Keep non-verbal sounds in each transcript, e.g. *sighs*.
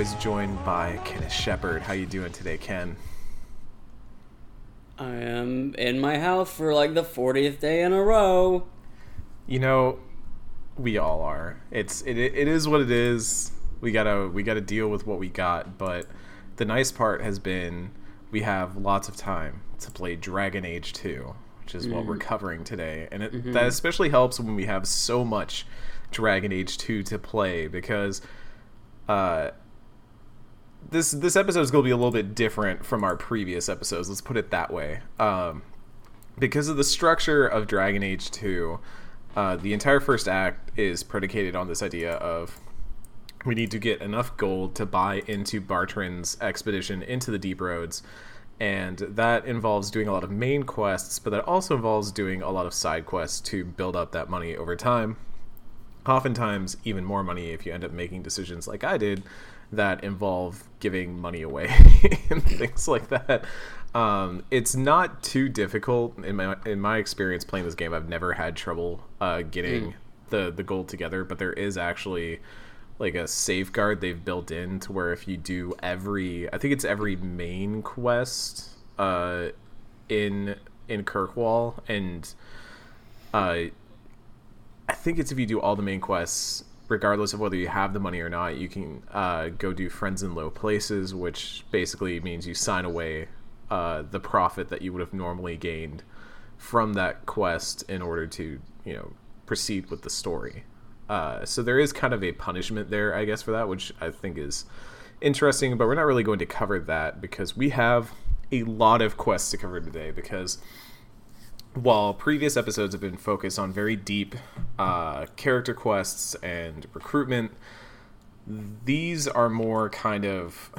always, joined by Kenneth Shepard. How you doing today, Ken? I am in my house for like the 40th day in a row. You know, we all are. It's it, it is what it is. We gotta we gotta deal with what we got. But the nice part has been we have lots of time to play Dragon Age 2, which is mm. what we're mm. covering today, and it, mm-hmm. that especially helps when we have so much Dragon Age 2 to play because. Uh, this this episode is going to be a little bit different from our previous episodes. Let's put it that way. Um, because of the structure of Dragon Age 2, uh, the entire first act is predicated on this idea of we need to get enough gold to buy into Bartrand's expedition into the Deep Roads. And that involves doing a lot of main quests, but that also involves doing a lot of side quests to build up that money over time. Oftentimes, even more money if you end up making decisions like I did that involve giving money away *laughs* and things like that. Um, it's not too difficult in my in my experience playing this game. I've never had trouble uh, getting mm. the the gold together, but there is actually like a safeguard they've built in to where if you do every I think it's every main quest uh, in in Kirkwall and uh, I think it's if you do all the main quests regardless of whether you have the money or not, you can uh, go do friends in low places, which basically means you sign away uh, the profit that you would have normally gained from that quest in order to, you know, proceed with the story. Uh, so there is kind of a punishment there, I guess, for that, which I think is interesting. But we're not really going to cover that because we have a lot of quests to cover today. Because while previous episodes have been focused on very deep uh, character quests and recruitment, these are more kind of.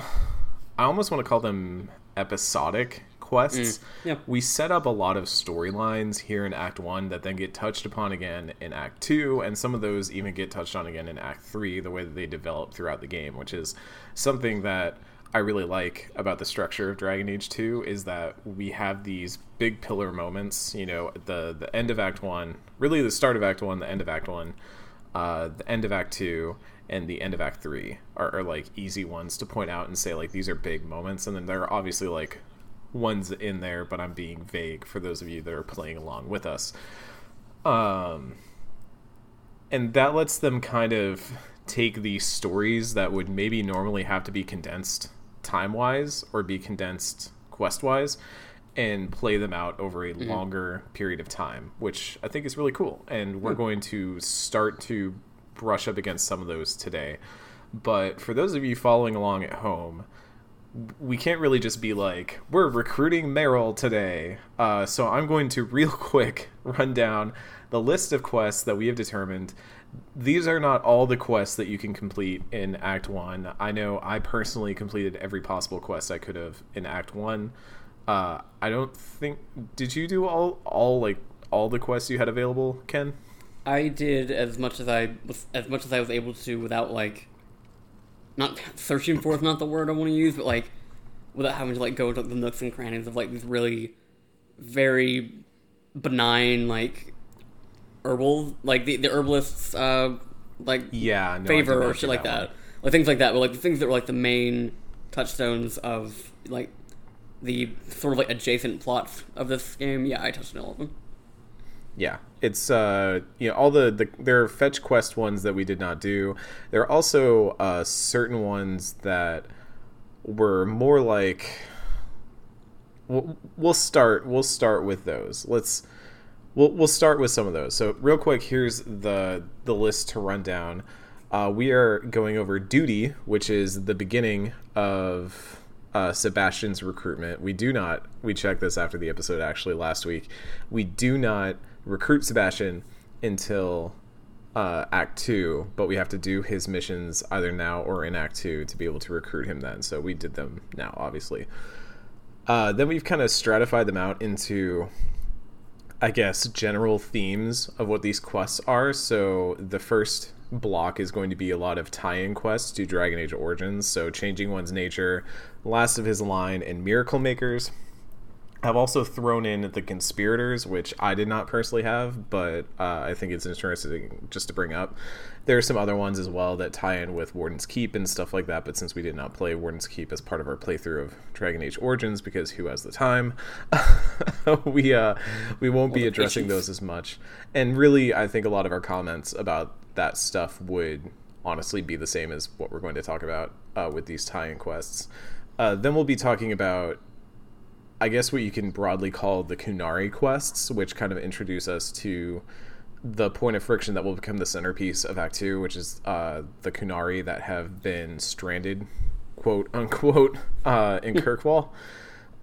I almost want to call them episodic quests. Mm, yeah. We set up a lot of storylines here in Act 1 that then get touched upon again in Act 2, and some of those even get touched on again in Act 3, the way that they develop throughout the game, which is something that I really like about the structure of Dragon Age 2 is that we have these big pillar moments, you know, the the end of Act 1, really the start of Act 1, the end of Act 1, uh, the end of Act 2, and the end of Act 3 are, are like easy ones to point out and say like these are big moments and then there are obviously like ones in there, but I'm being vague for those of you that are playing along with us. Um and that lets them kind of take these stories that would maybe normally have to be condensed time wise or be condensed quest wise and play them out over a mm-hmm. longer period of time, which I think is really cool. And we're mm. going to start to brush up against some of those today. But for those of you following along at home, we can't really just be like, we're recruiting Merrill today. Uh, so I'm going to *laughs* real quick run down the list of quests that we have determined these are not all the quests that you can complete in Act One. I know I personally completed every possible quest I could have in Act One. Uh, I don't think did you do all all like all the quests you had available, Ken? I did as much as I was as much as I was able to without like not *laughs* searching for is not the word I want to use, but like without having to like go to the nooks and crannies of like these really very benign like herbal, like the the herbalists, uh, like yeah, no, favor or shit like that, that like things like that. But like the things that were like the main touchstones of like the sort of like adjacent plots of this game. Yeah, I touched on all of them. Yeah, it's uh, you know all the, the there are fetch quest ones that we did not do. There are also uh, certain ones that were more like. We'll, we'll start. We'll start with those. Let's we'll we'll start with some of those. So real quick, here's the the list to run down. Uh, we are going over duty, which is the beginning of uh, Sebastian's recruitment. We do not. We checked this after the episode actually last week. We do not recruit Sebastian until uh, Act Two, but we have to do his missions either now or in Act Two to be able to recruit him. Then, so we did them now, obviously. Uh, then we've kind of stratified them out into I guess, general themes of what these quests are. So the first block is going to be a lot of tie-in quests to Dragon Age Origins, so changing one's nature, last of his line, and miracle makers. I've also thrown in the conspirators, which I did not personally have, but uh, I think it's interesting just to bring up. There are some other ones as well that tie in with Warden's Keep and stuff like that, but since we did not play Warden's Keep as part of our playthrough of Dragon Age Origins, because who has the time, *laughs* we uh, we won't be addressing those as much. And really, I think a lot of our comments about that stuff would honestly be the same as what we're going to talk about uh, with these tie-in quests. Uh, then we'll be talking about I guess what you can broadly call the Qunari quests, which kind of introduce us to the point of friction that will become the centerpiece of Act Two, which is uh, the Qunari that have been stranded, quote unquote, *laughs* uh, in Kirkwall.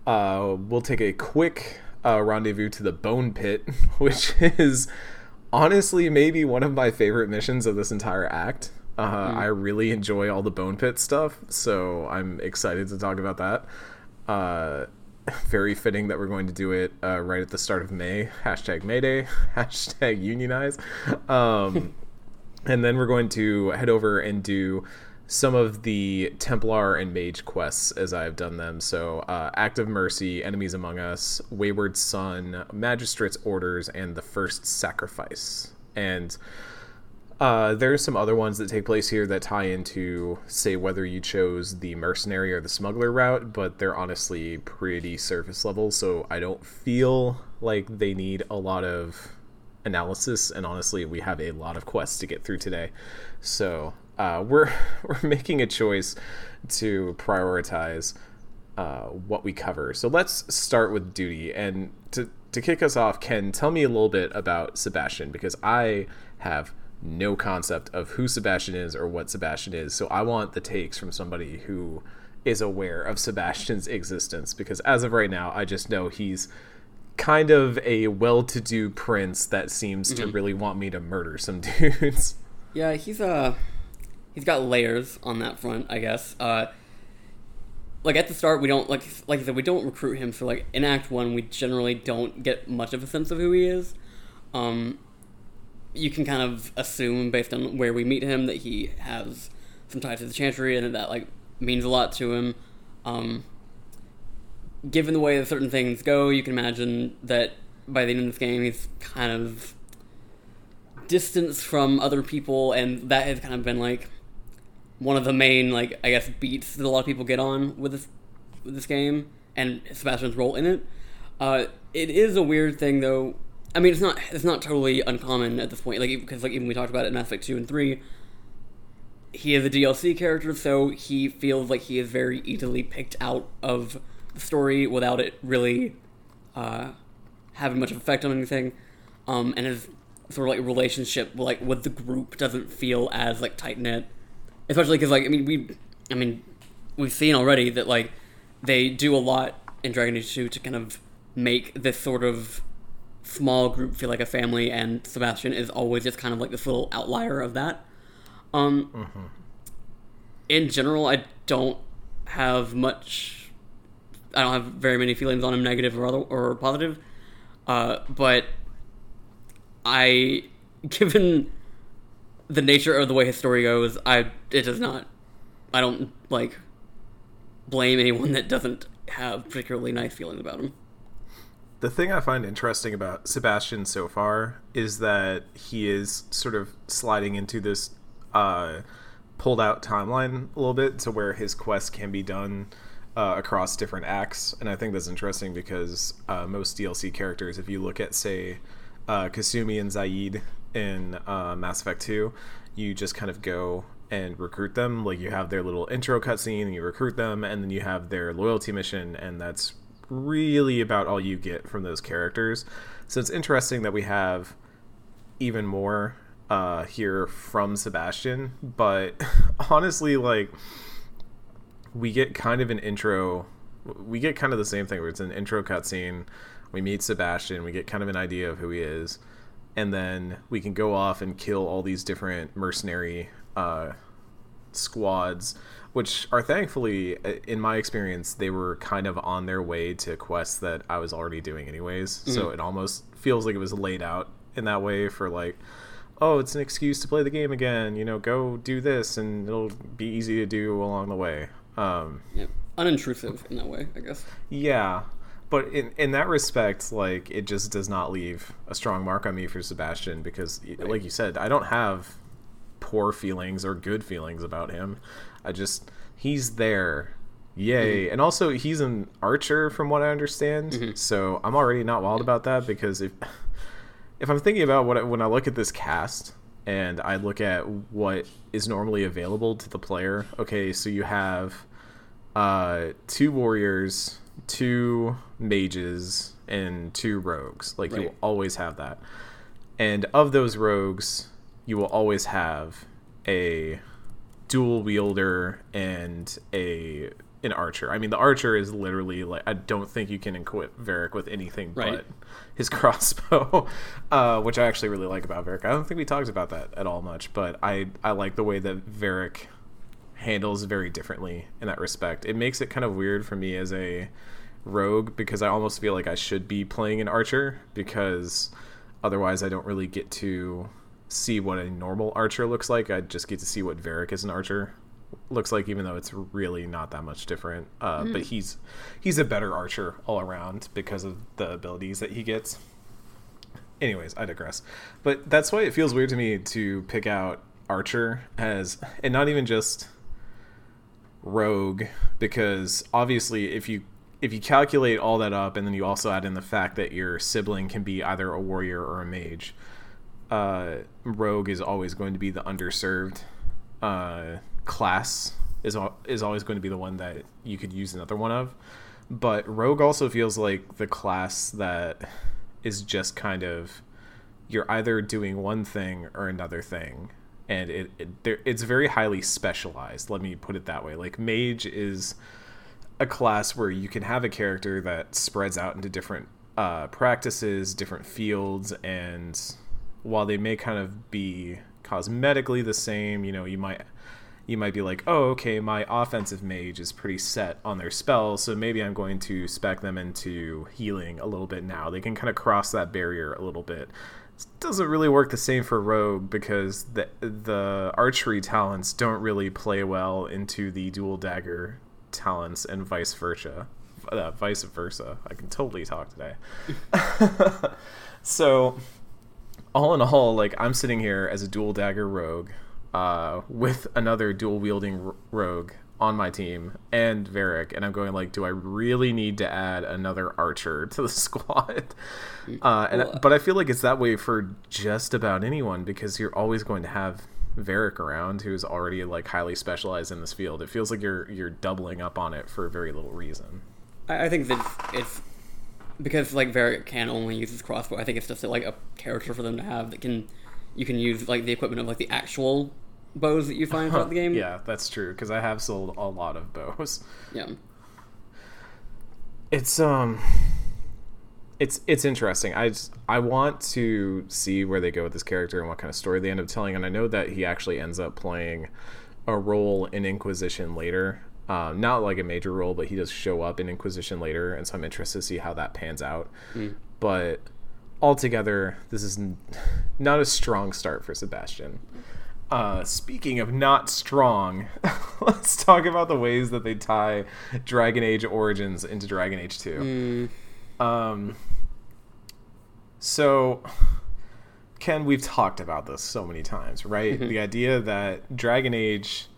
Uh, we'll take a quick uh, rendezvous to the Bone Pit, *laughs* which is honestly maybe one of my favorite missions of this entire act. Uh, mm. I really enjoy all the Bone Pit stuff, so I'm excited to talk about that. Very fitting that we're going to do it uh, right at the start of May. Hashtag Mayday. *laughs* Hashtag Unionize. Um, *laughs* and then we're going to head over and do some of the Templar and Mage quests as I've done them. So, uh, Act of Mercy, Enemies Among Us, Wayward Son, Magistrate's Orders, and the First Sacrifice. And uh, there are some other ones that take place here that tie into, say, whether you chose the mercenary or the smuggler route, but they're honestly pretty surface level, so I don't feel like they need a lot of analysis. And honestly, we have a lot of quests to get through today, so uh, *laughs* we're we're making a choice to prioritize uh, what we cover. So let's start with duty, and to to kick us off, Ken, tell me a little bit about Sebastian because I have no concept of who Sebastian is or what Sebastian is. So I want the takes from somebody who is aware of Sebastian's existence because as of right now, I just know he's kind of a well-to-do prince that seems mm-hmm. to really want me to murder some *laughs* dudes. Yeah, he's uh he's got layers on that front, I guess. Uh like at the start we don't like like I said we don't recruit him so like in act 1 we generally don't get much of a sense of who he is. Um you can kind of assume based on where we meet him that he has some ties to the Chantry and that like means a lot to him. Um, given the way that certain things go, you can imagine that by the end of this game, he's kind of distanced from other people, and that has kind of been like one of the main like I guess beats that a lot of people get on with this with this game and Sebastian's role in it. Uh, it is a weird thing though I mean, it's not it's not totally uncommon at this point. Like because like even we talked about it in Mass Effect two and three. He is a DLC character, so he feels like he is very easily picked out of the story without it really uh, having much effect on anything. Um, and his sort of like relationship like with the group doesn't feel as like tight knit, especially because like I mean we, I mean we've seen already that like they do a lot in Dragon Age two to kind of make this sort of small group feel like a family, and Sebastian is always just kind of like this little outlier of that. Um, mm-hmm. In general, I don't have much. I don't have very many feelings on him, negative or other, or positive. Uh, but I, *laughs* given the nature of the way his story goes, I it does not. I don't like blame anyone that doesn't have particularly nice feelings about him the thing I find interesting about Sebastian so far is that he is sort of sliding into this uh, pulled out timeline a little bit to where his quest can be done uh, across different acts. And I think that's interesting because uh, most DLC characters, if you look at, say, uh, Kasumi and Zaeed in uh, Mass Effect 2, you just kind of go and recruit them. Like you have their little intro cutscene and you recruit them, and then you have their loyalty mission, and that's really about all you get from those characters. So it's interesting that we have even more uh, here from Sebastian, but *laughs* honestly, like we get kind of an intro. We get kind of the same thing where it's an intro cutscene. We meet Sebastian. We get kind of an idea of who he is, and then we can go off and kill all these different mercenary uh, squads which are thankfully, uh, in my experience, they were kind of on their way to quests that I was already doing anyways. Mm-hmm. So it almost feels like it was laid out in that way for like, oh, it's an excuse to play the game again. You know, go do this, and it'll be easy to do along the way. Um, yeah, unintrusive in that way, I guess. Yeah, but in in that respect, like it just does not leave a strong mark on me for Sebastian because, right. like you said, I don't have poor feelings or good feelings about him. I just he's there. Yay. Mm-hmm. And also he's an archer from what I understand. Mm-hmm. So I'm already not wild about that because if *laughs* if I'm thinking about what I, when I look at this cast and I look at what is normally available to the player, okay, so you have uh two warriors, two mages and two rogues. Like right. you will always have that. And of those rogues, you will always have a dual wielder and a an archer. I mean, the archer is literally like I don't think you can equip Varric with anything right. but his *laughs* crossbow, uh, which I actually really like about Varric. I don't think we talked about that at all much, but I I like the way that Varric handles very differently in that respect. It makes it kind of weird for me as a rogue because I almost feel like I should be playing an archer because otherwise I don't really get to see what a normal archer looks like. I just get to see what Varric as an archer looks like, even though it's really not that much different. Uh, mm. But he's he's a better archer all around because of the abilities that he gets. Anyways, I digress. But that's why it feels weird to me to pick out archer as, and not even just rogue, because obviously if you if you calculate all that up and then you also add in the fact that your sibling can be either a warrior or a mage uh, rogue is always going to be the underserved uh, class is is always going to be the one that you could use another one of. But rogue also feels like the class that is just kind of you're either doing one thing or another thing, and it, it it's very highly specialized. Let me put it that way. Like mage is a class where you can have a character that spreads out into different uh, practices, different fields, and while they may kind of be cosmetically the same, you know, you might you might be like, oh, okay, my offensive mage is pretty set on their spells, so maybe I'm going to spec them into healing a little bit now. They can kind of cross that barrier a little bit. It doesn't really work the same for rogue because the the archery talents don't really play well into the dual dagger talents and vice versa. Uh, vice versa. I can totally talk today. *laughs* so all in all, like I'm sitting here as a dual dagger rogue, uh, with another dual wielding rogue on my team and Varric, and I'm going like, do I really need to add another archer *laughs* to the squad? Uh, and well, but I feel like it's that way for just about anyone because you're always going to have Varric around who's already like highly specialized in this field. It feels like you're you're doubling up on it for very little reason. I think that it's because like Varric can only use his crossbow. I think it's just like a character for them to have that can you can use like the equipment of like the actual bows that you find throughout the game. Yeah, that's true because I have sold a lot of bows. Yeah. It's um it's it's interesting. I just, I want to see where they go with this character and what kind of story they end up telling. And I know that he actually ends up playing a role in Inquisition later. Um, not like a major role, but he does show up in Inquisition later, and so I'm interested to see how that pans out. Mm. But altogether, this is n- *laughs* not a strong start for Sebastian. Uh, speaking of not strong, *laughs* let's talk about the ways that they tie Dragon Age Origins into Dragon Age 2. Mm. Um, so, Ken, we've talked about this so many times, right? Mm-hmm. The idea that Dragon Age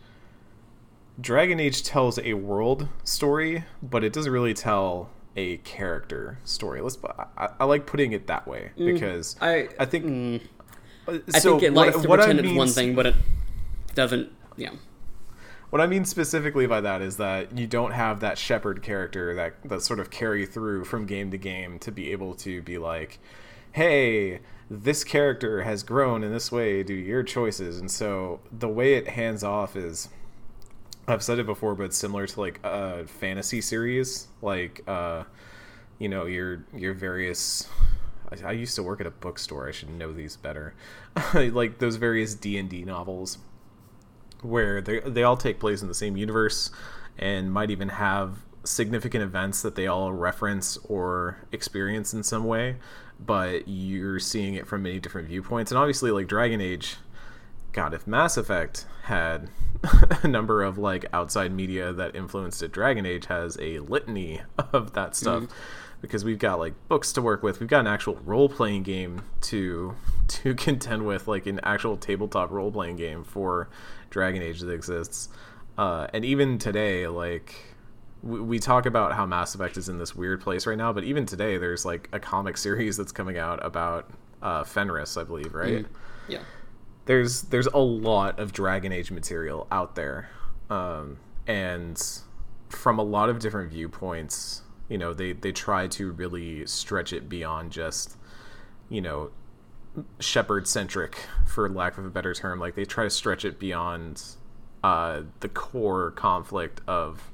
Dragon Age tells a world story, but it doesn't really tell a character story. Let's. I, I like putting it that way mm, because mm, I I think. Mm, so I think it likes what, to what pretend it's one thing, but it doesn't. Yeah. What I mean specifically by that is that you don't have that Shepard character that that sort of carry through from game to game to be able to be like, hey, this character has grown in this way due to your choices, and so the way it hands off is I've said it before, but similar to like a fantasy series, like uh, you know your your various. I, I used to work at a bookstore. I should know these better. *laughs* like those various D and D novels, where they they all take place in the same universe, and might even have significant events that they all reference or experience in some way, but you're seeing it from many different viewpoints. And obviously, like Dragon Age God, if Mass Effect had *laughs* a number of like outside media that influenced it, Dragon Age has a litany of that stuff. Mm-hmm. because we've got like books to work with. We've got an actual role playing game to *laughs* to contend with, like an actual tabletop role playing game for Dragon Age that exists. Uh, and even today, like we, we talk about how Mass Effect is in this weird place right now, but even today, there's like a comic *laughs* series that's coming out about uh, Fenris, I believe, right? Mm. Yeah. There's there's a lot of Dragon Age material out there, um, and from a lot of different viewpoints, you know, they they try to really stretch it beyond just, you know, Shepard centric, for lack of a better term. Like they try to stretch it beyond uh, the core conflict of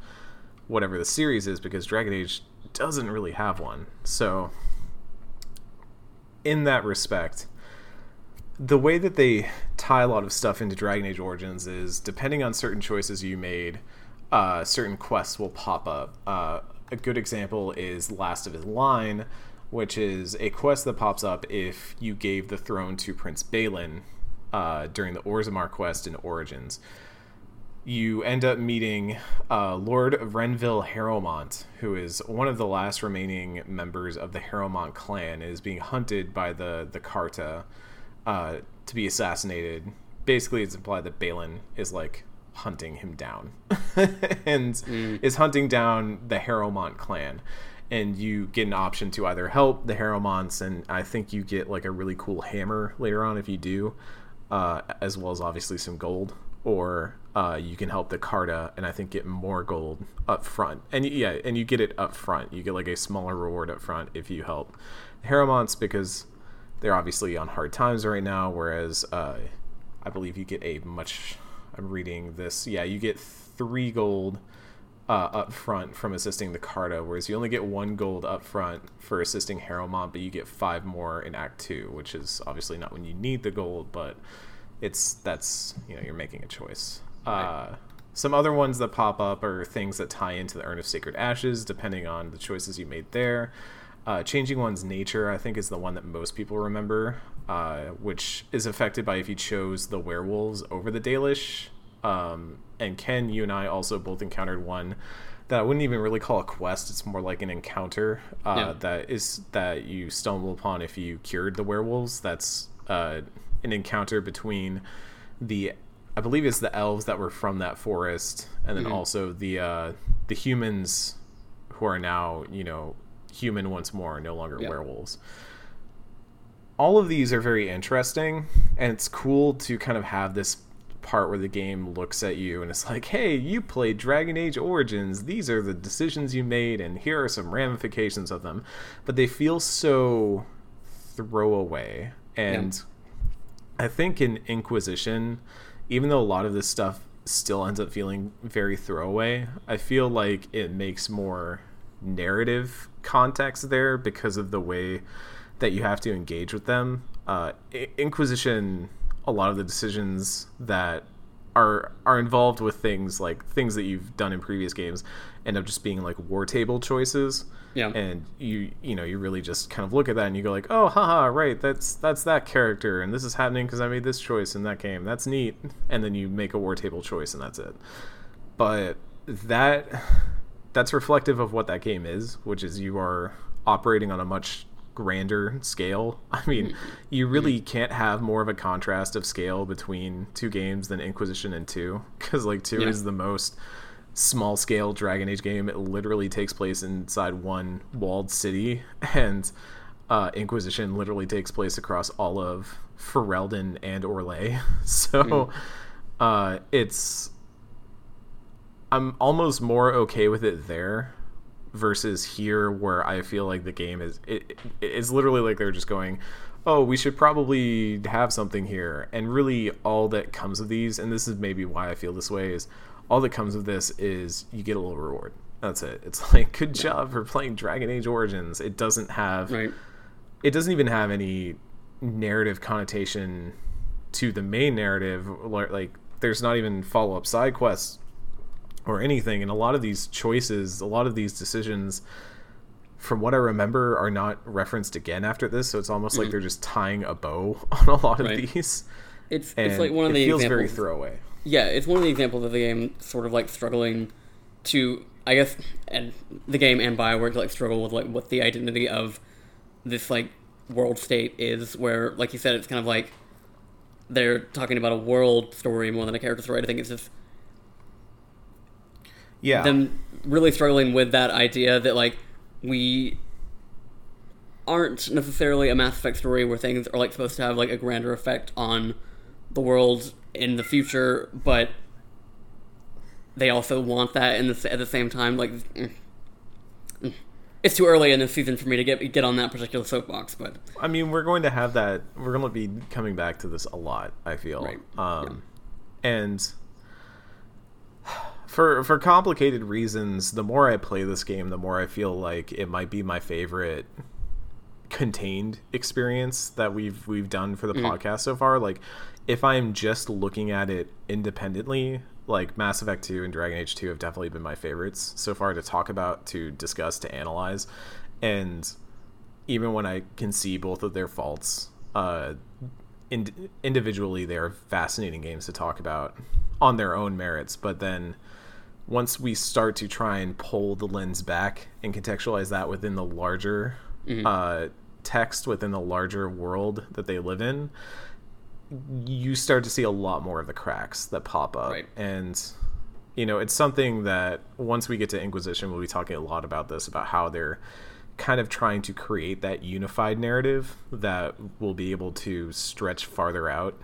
whatever the series is, because Dragon Age doesn't really have one. So, in that respect the way that they tie a lot of stuff into Dragon Age Origins is depending on certain choices you made, uh, certain quests will pop up. Uh, a good example is Last of His Line, which is a quest that pops up if you gave the throne to Prince Bhelen uh, during the Orzammar quest in Origins. You end up meeting uh, Lord Renvil Harrowmont, who is one of the last remaining members of the Harrowmont clan, is being hunted by the the Carta uh, to be assassinated. Basically, it's implied that Bhelen is like hunting him down *laughs* and is hunting down the Harrowmont clan. And you get an option to either help the Harrowmonts, and I think you get like a really cool hammer later on if you do, uh, as well as obviously some gold. Or uh, you can help the Carta, and I think get more gold up front. And yeah, and you get it up front. You get like a smaller reward up front if you help the Harrowmonts because they're obviously on hard times right now. Whereas uh, I believe you get a much. I'm reading this. Yeah, you get three gold uh, up front from assisting the Carta, whereas you only get one gold up front for assisting Harrowmont, but you get five more in Act Two, which is obviously not when you need the gold, but it's that's you know you're making a choice. Uh, some other ones that pop up are things that tie into the Urn of Sacred Ashes, depending on the choices you made there. Uh, changing one's nature, I think, is the one that most people remember, uh, which is affected by if you chose the werewolves over the Dalish. Um, and Ken, you and I also both encountered one that I wouldn't even really call a quest. It's more like an encounter uh, Yeah. that is that you stumble upon if you cured the werewolves. That's uh, an encounter between the, I believe it's the elves that were from that forest, and then Mhm. also the uh, the humans who are now you know human once more, no longer Yeah. werewolves. All of these are very interesting, and it's cool to kind of have this part where the game looks at you and it's like, hey, you played Dragon Age Origins. These are the decisions you made, and here are some ramifications of them. But they feel so throwaway. And I think in Inquisition, even though a lot of this stuff still ends up feeling very throwaway, I feel like it makes more narrative context there because of the way that you have to engage with them. Uh, Inquisition, a lot of the decisions that are are involved with things like things that you've done in previous games end up just being like war table choices Yeah. and you you know you really just kind of look at that and you go like oh haha right that's that's that character and this is happening because i made this choice in that game that's neat and then you make a war table choice and that's it but that that's reflective of what that game is which is you are operating on a much grander scale *laughs* i mean you really can't have more of a contrast of scale between two games than inquisition and 2 *laughs* because like 2 Yeah. is the most small scale Dragon Age game. It literally takes place inside one walled city, *laughs* and uh, Inquisition literally takes place across all of Ferelden and Orlais. So uh, it's I'm almost more okay with it there versus here where I feel like the game is it, it- it's literally like they're just going oh we should probably have something here. And really all that comes of these and this is maybe why I feel this way is all that comes of this is you get a little reward. That's it. It's *laughs* like good job for playing Dragon Age Origins. It doesn't have Right. it doesn't even have any narrative connotation to the main narrative like, there's not even follow-up side quests or anything and a lot of these choices a lot of these decisions from what i remember are not referenced again after this so it's almost like they're just tying a bow *laughs* on a lot of Mm-hmm. Right. these It's and it's like one of it the feels examples. very throwaway Yeah, it's one of the examples of the game sort of like struggling to I guess and the game and Bioware like struggle with like what the identity of this like world state is. Where like you said, it's kind of like they're talking about a world story more than a character story. I think it's just yeah them really struggling with that idea that like we aren't necessarily a Mass Effect story where things are like supposed to have like a grander effect on the world in the future, but they also want that in the, at the same time. Like, mm, mm. it's too early in the season for me to get get on that particular soapbox. But I mean, we're going to have that. We're going to be coming back to this a lot. I feel, Right. um, and for for complicated reasons, the more I play this game, the more I feel like it might be my favorite contained experience that we've we've done for the podcast so far. Like, if I'm just looking at it independently, like Mass Effect 2 and Dragon Age 2 have definitely been my favorites so far to talk about, to discuss, to analyze, and even when I can see both of their faults, uh, in, individually they are fascinating games to talk about on their own merits. But then once we start to try and pull the lens back and contextualize that within the larger uh, text, within the larger world that they live in, you start to see a lot more of the cracks that pop up. Right. And you know, it's something that once we get to Inquisition, we'll be talking a lot about this, about how they're kind of trying to create that unified narrative that will be able to stretch farther out.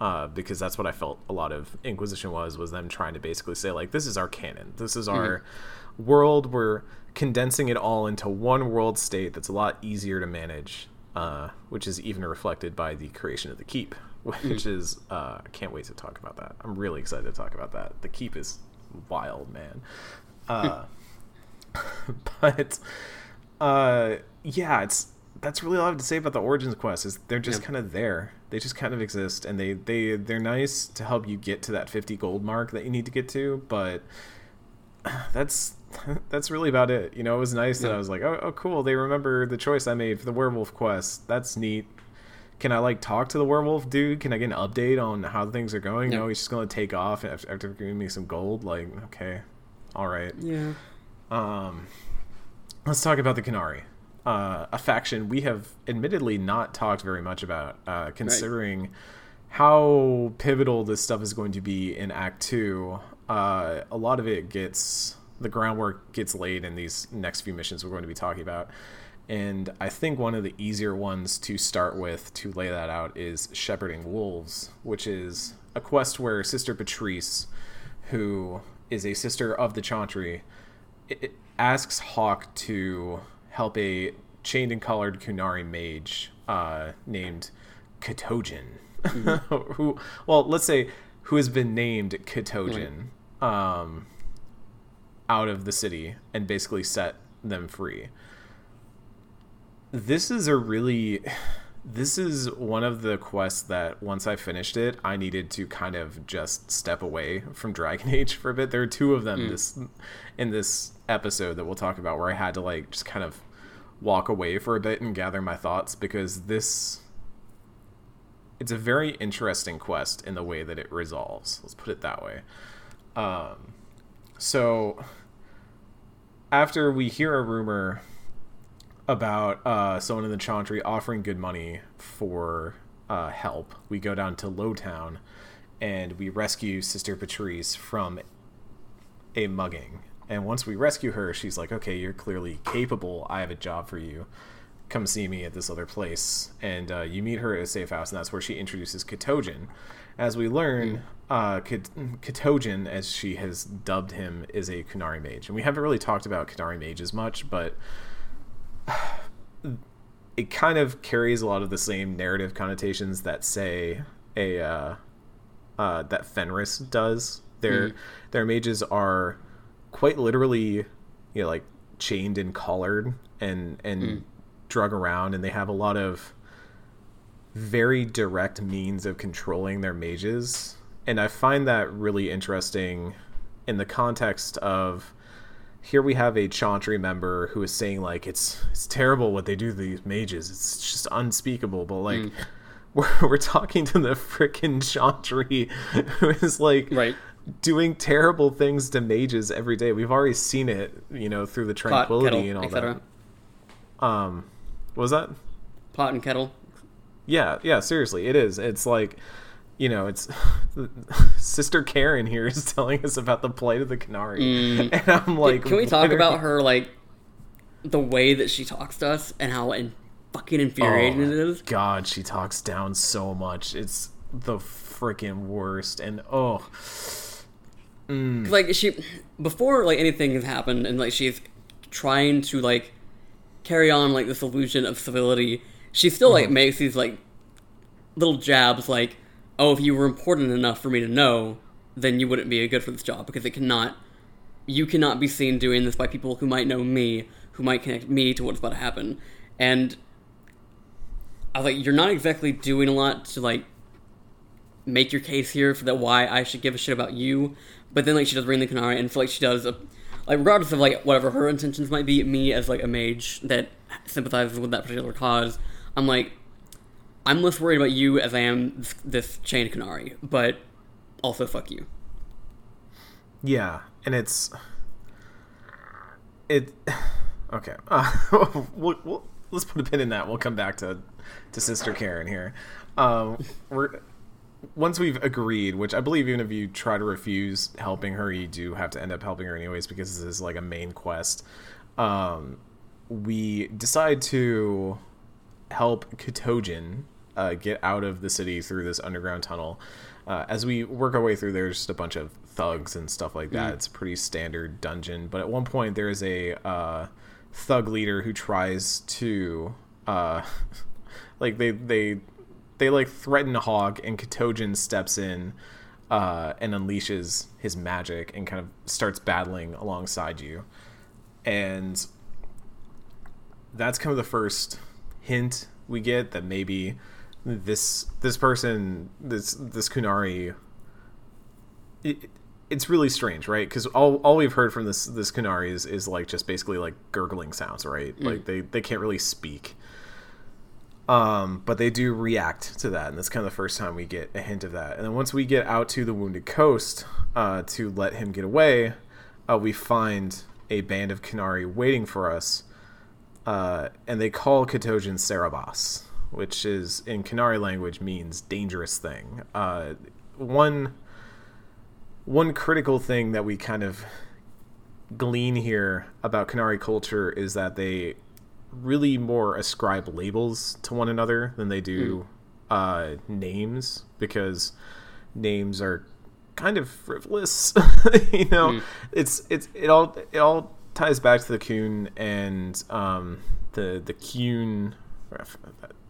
Uh, because that's what I felt a lot of Inquisition was was them trying to basically say like this is our canon, this is our world. We're condensing it all into one world state that's a lot easier to manage, uh, which is even reflected by the creation of the keep, *laughs* which is uh, I can't wait to talk about that. I'm really excited to talk about that. The keep is wild, man. Uh, *laughs* but uh, yeah, it's that's really all I have to say about the Origins quest. Is they're just Yeah. kind of there. They just kind of exist, and they they they're nice to help you get to that 50 gold mark that you need to get to. But *sighs* that's *laughs* that's really about it. You know, it was nice that I was like, oh, oh, cool. They remember the choice I made for the werewolf quest. That's neat. Can I like talk to the werewolf dude? Can I get an update on how things are going? Yeah. No, he's just gonna take off after, after giving me some gold. Like, okay, all right. yeah, Um, let's talk about the Qunari, uh, a faction we have admittedly not talked very much about, uh, considering how pivotal this stuff is going to be in Act Two. Uh, a lot of it gets the groundwork gets laid in these next few missions we're going to be talking about. And I think one of the easier ones to start with to lay that out is Shepherding Wolves, which is a quest where Sister Petrice, who is a sister of the Chantry, asks Hawke to help a chained and collared Qunari mage uh, named Ketojan, *laughs* who, well, let's say who has been named Ketojan, um, out of the city and basically set them free. This is a really *sighs* this is one of the quests that once I finished it, I needed to kind of just step away from Dragon *laughs* Age for a bit. There are two of them this in this episode that we'll talk about where I had to like just kind of walk away for a bit and gather my thoughts because this it's a very interesting quest in the way that it resolves. Let's put it that way. Um, so after we hear a rumor about uh, someone in the Chantry offering good money for uh, help, we go down to Lowtown and we rescue Sister Petrice from a mugging. And once we rescue her, she's like, "Okay, you're clearly capable. I have a job for you. Come see me at this other place." And uh, you meet her at a safe house, and that's where she introduces Ketojan. As we learn, uh, Kat- Ketojan, as she has dubbed him, is a Qunari mage, and we haven't really talked about Qunari mages much, but *sighs* it kind of carries a lot of the same narrative connotations that say a uh, uh, that Fenris does. Their their mages are quite literally, you know, like chained and collared and and hmm. drug around, and they have a lot of very direct means of controlling their mages. And I find that really interesting in the context of here we have a Chantry member who is saying like it's it's terrible what they do to these mages. It's just unspeakable. But like hmm. *laughs* we're we're talking to the frickin' Chantry *laughs* who is like Right. Doing terrible things to mages every day. We've already seen it, you know, through the tranquility kettle, and all that. Um, what was that? Pot and kettle. Yeah, yeah, seriously, it is. It's like, you know, it's *laughs* Sister Karen here is telling us about the plight of the Qunari, *laughs* and I'm like, Can we talk about her like the way that she talks to us and how in- fucking infuriating it is? God, she talks down so much. It's the freaking worst, and oh, Mm. 'Cause, like she before like anything has happened and like she's trying to like carry on like this illusion of civility she still like mm-hmm. makes these like little jabs like oh if you were important enough for me to know then you wouldn't be a good for this job. Because it cannot you cannot be seen doing this by people who might know me who might connect me to what's about to happen. And i was like you're not exactly doing a lot to like make your case here for that why I should give a shit about you. But then like she does bring the Qunari and feel like she does a, like regardless of like whatever her intentions might be, me as like a mage that sympathizes with that particular cause, I'm like I'm less worried about you as I am this, this chain Qunari, but also fuck you. yeah, and it's it. *sighs* Okay, uh, *laughs* we'll, we'll, let's put a pin in that. We'll come back to to Sister Karen here. Um, we're once we've agreed, which I believe even if you try to refuse helping her, you do have to end up helping her anyways because this is like a main quest. Um, we decide to help Ketojan uh, get out of the city through this underground tunnel. Uh, as we work our way through, there's just a bunch of thugs and stuff like that. It's a pretty standard dungeon. But at one point, there is a uh, thug leader who tries to, uh, *laughs* like, they they they like threaten a Hawke, and Ketojan steps in uh, and unleashes his magic and kind of starts battling alongside you. And that's kind of the first hint we get that maybe this this person this this Qunari it, it's really strange, right? Because all, all we've heard from this this Qunari is, is like just basically like gurgling sounds, right? Like they, they can't really speak. Um, but they do react to that, and that's kind of the first time we get a hint of that. And then once we get out to the Wounded Coast uh, to let him get away, uh, we find a band of Qunari waiting for us, uh, and they call Ketojan Saarebas, which is in Qunari language means dangerous thing. Uh, one one critical thing that we kind of glean here about Qunari culture is that they really more ascribe labels to one another than they do uh, names because names are kind of frivolous. *laughs* you know, it's it's it all it all ties back to the Qun and um, the the Qun.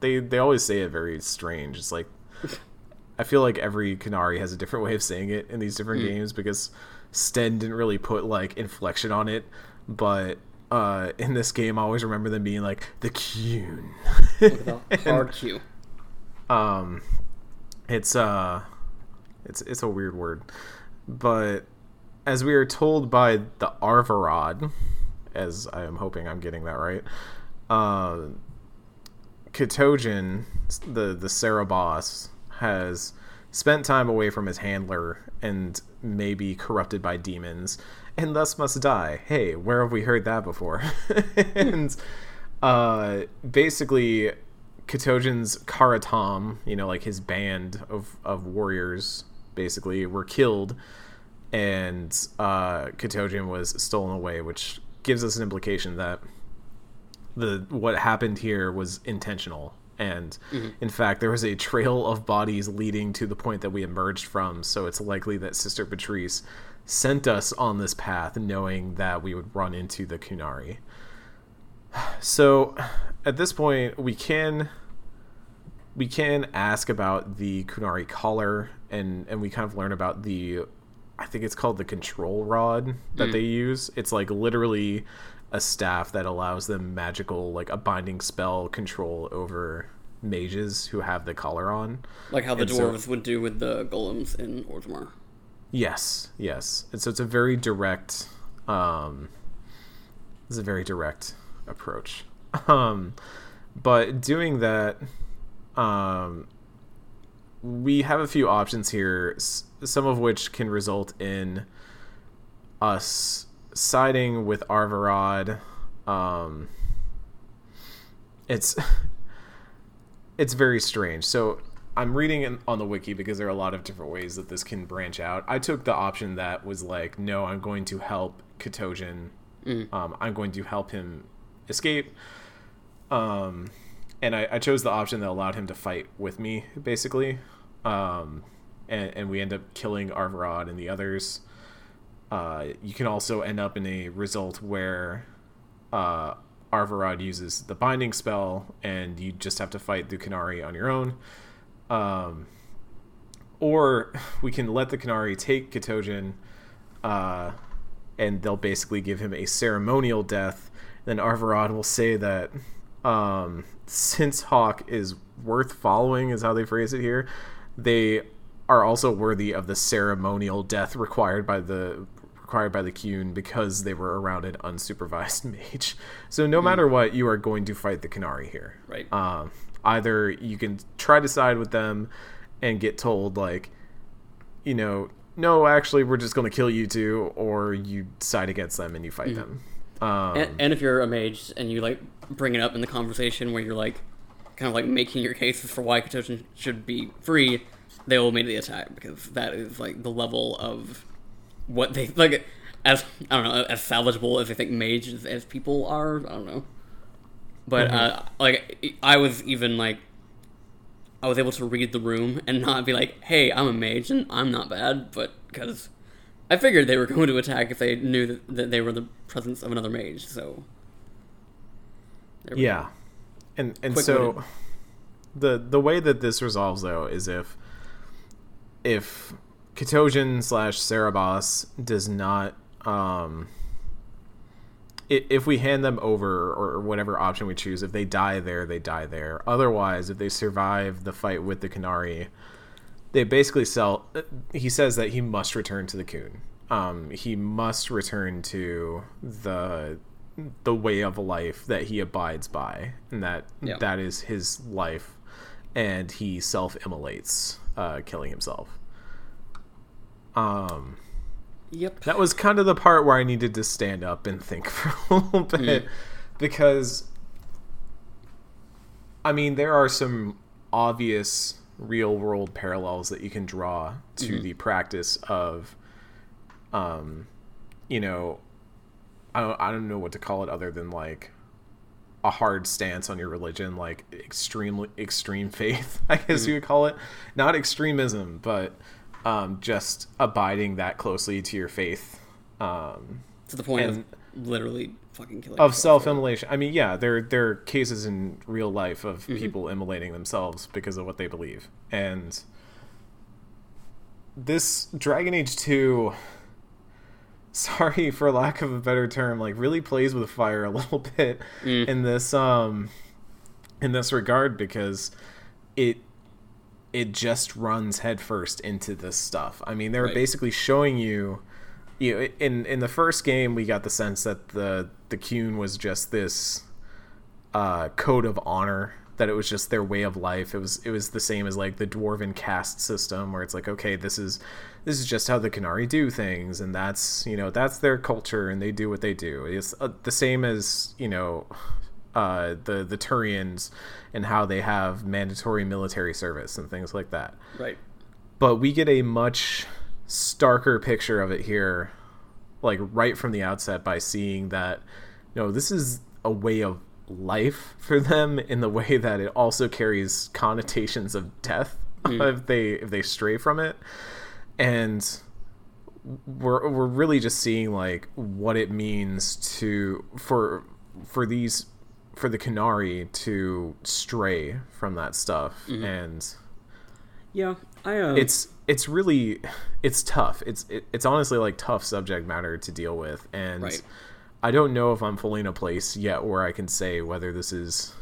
They they always say it very strange. It's like I feel like every Qunari has a different way of saying it in these different games because Sten didn't really put like inflection on it, but uh, in this game, I always remember them being like the. With *laughs* hard Q. um, it's uh, it's it's a weird word, but as we are told by the Arvaarad, as I am hoping I'm getting that right, uh, Ketojan, the the Saarebas, has spent time away from his handler and may be corrupted by demons and thus must die. Hey, where have we heard that before? *laughs* and uh, basically, Ketojan's karataam, you know, like his band of, of warriors, basically, were killed, and uh, Ketojan was stolen away, which gives us an implication that the what happened here was intentional and mm-hmm. in fact there was a trail of bodies leading to the point that we emerged from so it's likely that sister Petrice sent us on this path knowing that we would run into the Qunari. *sighs* So at this point we can we can ask about the Qunari collar and and we kind of learn about the i think it's called the control rod that mm. they use. It's like literally a staff that allows them magical like a binding spell control over mages who have the collar on Like how the And so- dwarves would do with the golems in Orzammar. Yes, yes. And so it's a very direct um it's a very direct approach. *laughs* Um but doing that um we have a few options here, s- some of which can result in us siding with Arvaarad. Um, it's *laughs* it's very strange. So I'm reading in, on the wiki because there are a lot of different ways that this can branch out. I took the option that was like, no, I'm going to help Ketojan. Um, I'm going to help him escape. Um, and I, I chose the option that allowed him to fight with me, basically. Um, and, and we end up killing Arvaarad and the others. Uh, you can also end up in a result where uh, Arvaarad uses the binding spell, and you just have to fight the Qunari on your own. Um, or *laughs* we can let the Qunari take Ketojan, uh, and they'll basically give him a ceremonial death. Then Arvaarad will say that um, since Hawke is worth following, is how they phrase it here, they are also worthy of the ceremonial death required by the required by the Qun because they were around an unsupervised *laughs* mage. So no matter what, you are going to fight the Qunari here. Right. Um, either you can try to side with them and get told like, you know, no, actually, we're just going to kill you two, or you side against them and you fight them. Um, and, and if you're a mage and you like bring it up in the conversation where you're like kind of like making your cases for why Ketojan should be free, they will immediately attack because that is like the level of what they like as I don't know as salvageable as I think mages as people are. I don't know, but uh, like I was even like I was able to read the room and not be like, "Hey, I'm a mage and I'm not bad," but because I figured they were going to attack if they knew that, that they were the presence of another mage. So yeah, and and Quick-witted. so the the way that this resolves though is if if Ketojan slash Saarebas does not um if we hand them over or whatever option we choose, if they die there, they die there. Otherwise, if they survive the fight with the Qunari, they basically sell. He says that he must return to the Qun. Um, he must return to the the way of life that he abides by, and that Yeah. that is his life, and he self immolates, uh, killing himself. Um, Yep. that was kind of the part where I needed to stand up and think *laughs* for a little bit because I mean there are some obvious real world parallels that you can draw to the practice of um you know I don't, I don't know what to call it other than like a hard stance on your religion like extremely extreme faith *laughs* I guess you would call it. Not extremism but um, just abiding that closely to your faith um, To the point of literally fucking killing of self-immolation. I mean, yeah, there there are cases in real life of Mm-hmm. people immolating themselves because of what they believe, and this Dragon Age two. *laughs* Sorry for lack of a better term, like really plays with fire a *laughs* little bit Mm. in this um in this regard because it it just runs headfirst into this stuff. I mean, they're Right. basically showing you you know, in in the first game we got the sense that the the Qun was just this uh code of honor that it was just their way of life. It was it was the same as like the dwarven caste system where it's like okay, this is this is just how the Qunari do things and that's, you know, that's their culture and they do what they do. It's uh, the same as, you know, uh, the the Turians and how they have mandatory military service and things like that. Right. but we get a much starker picture of it here like right from the outset by seeing that no this is a way of life *laughs* for them in the way that it also carries connotations of death *laughs* if they if they stray from it. And we're we're really just seeing like what it means to for for these for the Qunari to stray from that stuff and Yeah. I uh, it's it's really it's tough it's it, it's honestly like tough subject matter to deal with and Right. i don't know if i'm fully in a place yet where i can say whether this is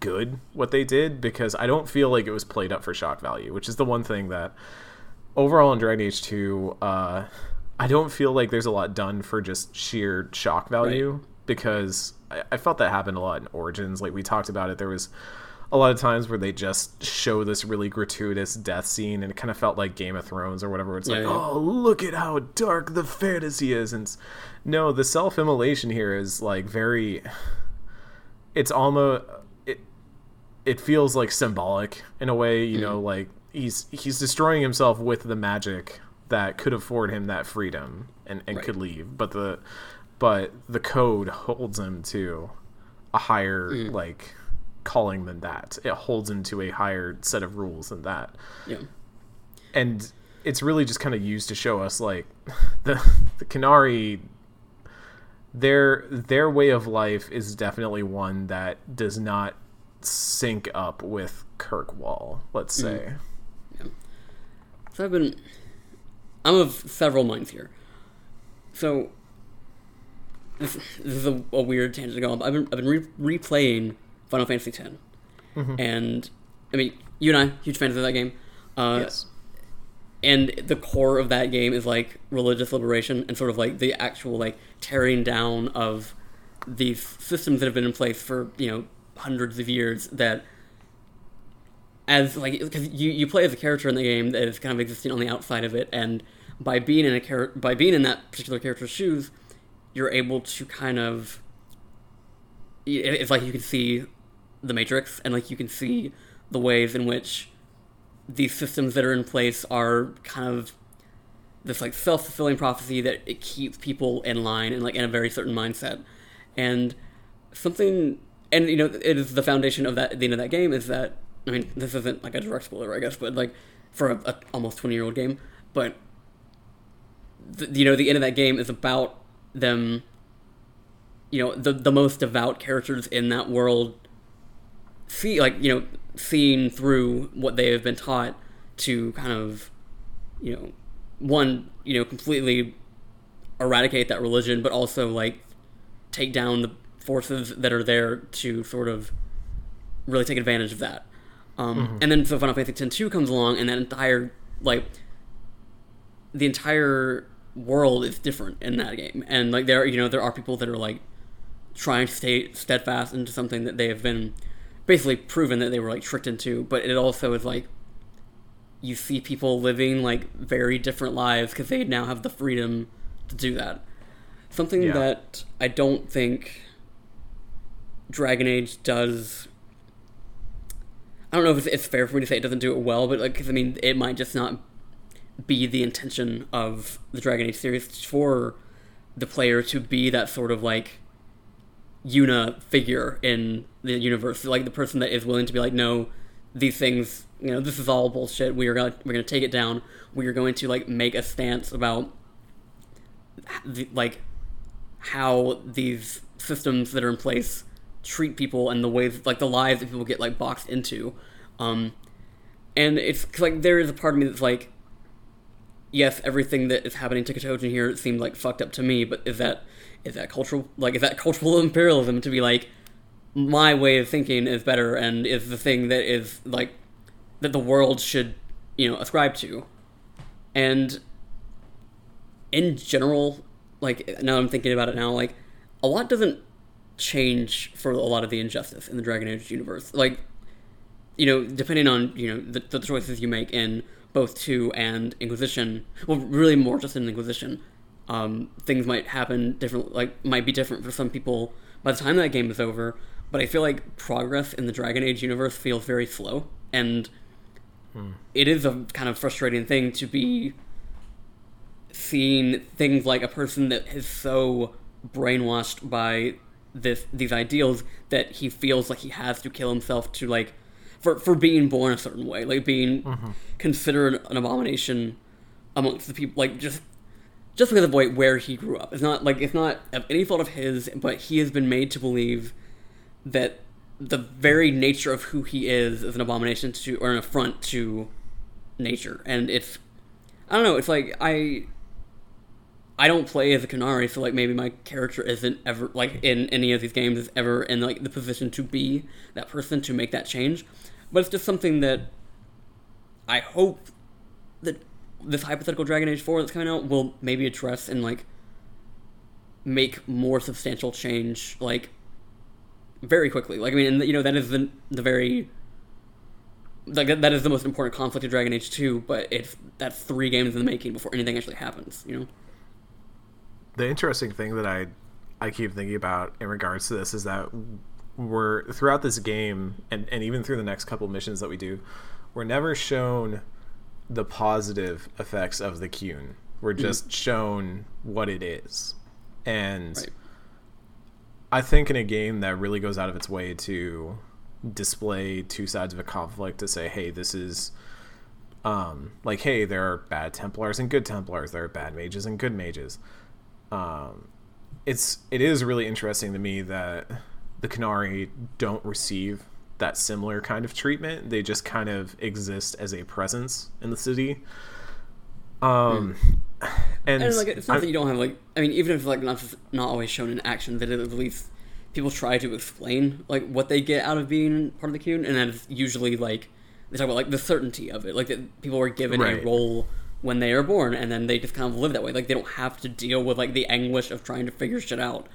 good what they did because i don't feel like it was played up for shock value which is the one thing that overall in dragon age 2 uh i don't feel like there's a lot done for just sheer shock value because I, I felt that happened a lot in origins like we talked about it there was a lot of times where they just show this really gratuitous death scene and it kind of felt like Game of Thrones or whatever. It's Yeah, like, yeah. oh, look at how dark the fantasy is. And no, the self immolation here is like very. It's almost. It, it feels like symbolic in a way, you hmm. know, like he's he's destroying himself with the magic that could afford him that freedom and, and Right. could leave. But the but the code holds him to a higher hmm. like calling than that. It holds him to a higher set of rules than that. Yeah. And it's really just kind of used to show us like *laughs* the the Qunari their their way of life is definitely one that does not sync up with Kirkwall, let's hmm. say. So I've been. I'm of several minds here. So. This, this is a, a weird tangent to go on, but I've been, I've been re- replaying Final Fantasy X. And, I mean, you and I, huge fans of that game. Uh, yes. and the core of that game is like religious liberation and sort of like the actual like tearing down of these systems that have been in place for you know hundreds of years that as like because you, you play as a character in the game that is kind of existing on the outside of it and by being in a char- by being in that particular character's shoes you're able to kind of it's like you can see the matrix and like you can see the ways in which these systems that are in place are kind of this like self-fulfilling prophecy that it keeps people in line and like in a very certain mindset. And something and you know it is the foundation of that the end of that game is that i mean this isn't like a direct spoiler i guess but like for a, a almost 20 year old game but the, you know the end of that game is about them you know the the most devout characters in that world see like you know seeing through what they have been taught to kind of you know one you know completely eradicate that religion but also like take down the forces that are there to sort of really take advantage of that. Um, and then so final fantasy x 2 comes along and that entire like the entire world is different in that game. And like there you know there are people that are like trying to stay steadfast into something that they have been basically proven that they were like tricked into. But it also is like you see people living like very different lives because they now have the freedom to do that. Something Yeah. that i don't think dragon age does i don't know if it's, it's fair for me to say it doesn't do it well but like 'cause, i mean it might just not be the intention of the dragon age series for the player to be that sort of like Yuna figure in the universe, like the person that is willing to be like, no, these things, you know, this is all bullshit. We are gonna we're gonna take it down. We are going to like make a stance about the, like how these systems that are in place treat people and the ways like the lives that people get like boxed into. Um, and it's like there is a part of me that's like, yes, everything that is happening to Ketojan here seemed like fucked up to me, but is that is that cultural like is that *laughs* cultural imperialism to be like my way of thinking is better and is the thing that is like that the world should you know ascribe to? And in general like now i'm thinking about it now like a lot doesn't change for a lot of the injustice in the dragon age universe. Like you know depending on you know the, the choices you make in both 2 and inquisition well really more just in inquisition. Um, things might happen different like might be different for some people by the time that game is over but i feel like progress in the dragon age universe feels very slow and it is a kind of frustrating thing to be seeing things like a person that is so brainwashed by this these ideals that he feels like he has to kill himself to like for for being born a certain way like being mm-hmm. considered an abomination amongst the people like just just because of where he grew up. It's not like it's not of any fault of his but he has been made to believe that the very nature of who he is is an abomination to or an affront to nature. And it's i don't know it's like i I don't play as a Qunari, so like maybe my character isn't ever like in any of these games is ever in like the position to be that person to make that change. But it's just something that I hope that this hypothetical Dragon Age 4 that's coming out will maybe address and like make more substantial change like very quickly. Like I mean, and, you know that is the the very like that- is the most important conflict of Dragon Age 2, but it's that's three games in the making before anything actually happens. You know. the interesting thing that I I keep thinking about in regards to this is that we're throughout this game and, and even through the next couple missions that we do, we're never shown the positive effects of the Qun. We're just shown what it is. And Right. I think in a game that really goes out of its way to display two sides of a conflict to say, hey, this is um, like, hey, there are bad Templars and good Templars. There are bad mages and good mages. Um, it's it is really interesting to me that the Qunari don't receive that similar kind of treatment. They just kind of exist as a presence in the city. Um, and, And like it's not I'm- that you don't have like I mean even if like not not always shown in action, that at least people try to explain like what they get out of being part of the Qun, and that's usually like they talk about like the certainty of it, like that people are given Right. a role when they are born, and then they just kind of live that way. Like they don't have to deal with like the anguish of trying to figure shit out,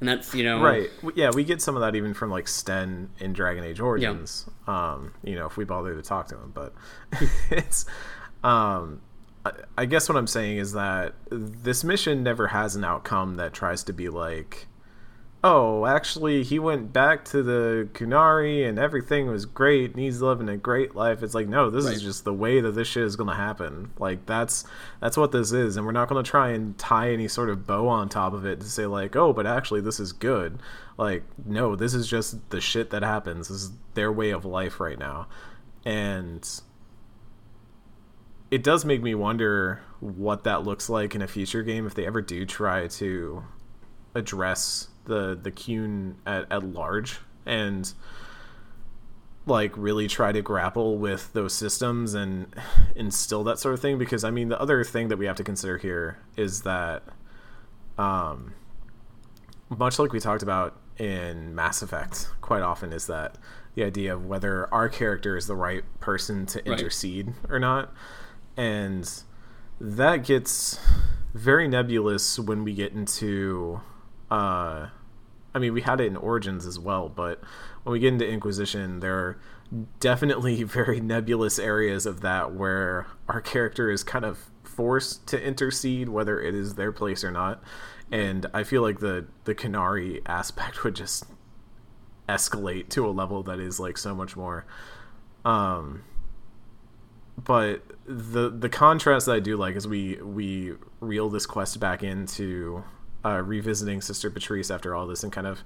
and that's you know right. Yeah we get some of that even from like sten in dragon age origins. Um you know if we bother to talk to him but *laughs* it's um I, I guess what i'm saying is that this mission never has an outcome that tries to be like oh actually he went back to the Qunari and everything was great and he's living a great life. It's like no this Right. is just the way that this shit is going to happen. Like that's that's what this is and we're not going to try and tie any sort of bow on top of it to say like oh but actually this is good. Like no this is just the shit that happens. This is their way of life right now. And it does make me wonder what that looks like in a future game if they ever do try to address the the Qun at, at large and like really try to grapple with those systems and instill that sort of thing because I mean the other thing that we have to consider here is that um much like we talked about in Mass Effect quite often is that the idea of whether our character is the right person to Right. intercede or not and that gets very nebulous when we get into uh I mean we had it in Origins as well, but when we get into Inquisition there are definitely *laughs* very nebulous areas of that where our character is kind of forced to intercede whether it is their place or not. And I feel like the the Qunari aspect would just escalate to a level that is like so much more um but the the contrast that I do like is we we reel this quest back into uh, revisiting Sister Petrice after all this and kind of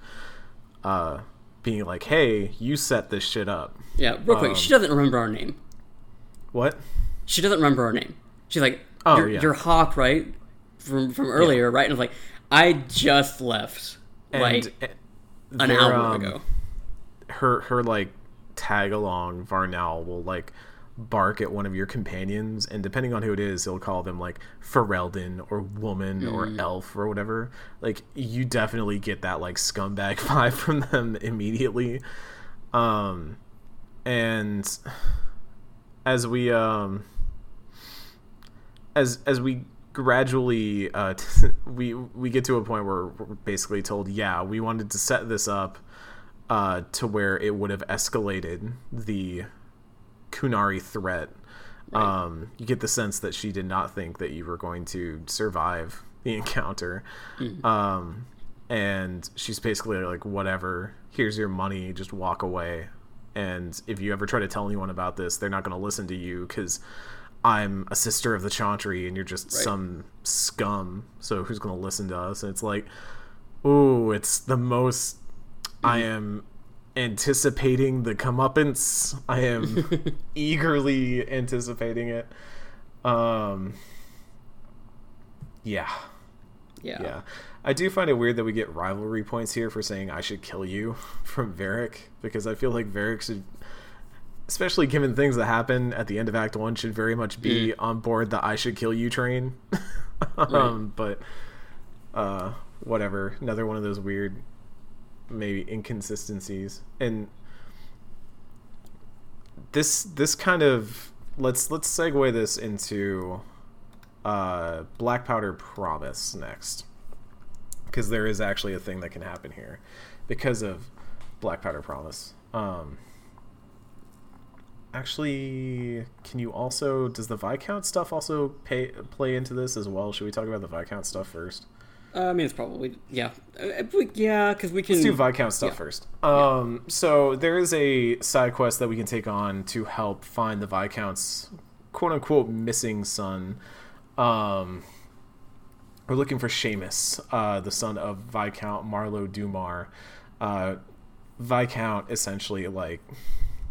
uh, being like, "Hey, you set this shit up." yeah. Real quick, she Um, doesn't remember our name. What? She doesn't remember our name. She's like, Oh, you're, yeah. you're Hawke, right? From from earlier, right? And I was like, I just left like And an their, hour um, ago. her her like tag along Varnell will like bark at one of your companions and depending on who it is he'll call them like Ferelden or woman or elf or whatever. Like you definitely get that like scumbag *laughs* vibe from them immediately. Um and as we um as as we gradually uh *laughs* we we get to a point where we're basically told yeah we wanted to set this up uh to where it would have escalated the Qunari threat. Um you get the sense that she did not think that you were going to survive the *laughs* encounter. Um and she's basically like whatever here's your money just walk away. And if you ever try to tell anyone about this they're not going to listen to you because i'm a sister of the chantry and you're just Right. some scum. So who's going to listen to us? And it's like ooh it's the most i am anticipating the comeuppance i am *laughs* eagerly anticipating it um yeah Yeah. yeah. I do find it weird that we get rivalry points here for saying I should kill you *laughs* from Varric because I feel like Varric should especially given things that happen at the end of Act 1 should very much be on board the I should kill you train. *laughs* um but uh whatever, another one of those weird maybe inconsistencies. And this this kind of let's let's segue this into uh, Black Powder Promise next, because there is actually a thing that can happen here because of Black Powder Promise. Um, actually, can you also does the Viscount stuff also pay play into this as well? Should we talk about the Viscount stuff first? Uh, I mean, it's probably yeah, uh, yeah, because we can. Let's do Viscount stuff yeah. first. Um, so there is a side quest that we can take on to help find the Viscount's quote unquote missing son. Um, we're looking for Seamus, uh, the son of Viscount Marlowe Dumar. Uh, Viscount essentially like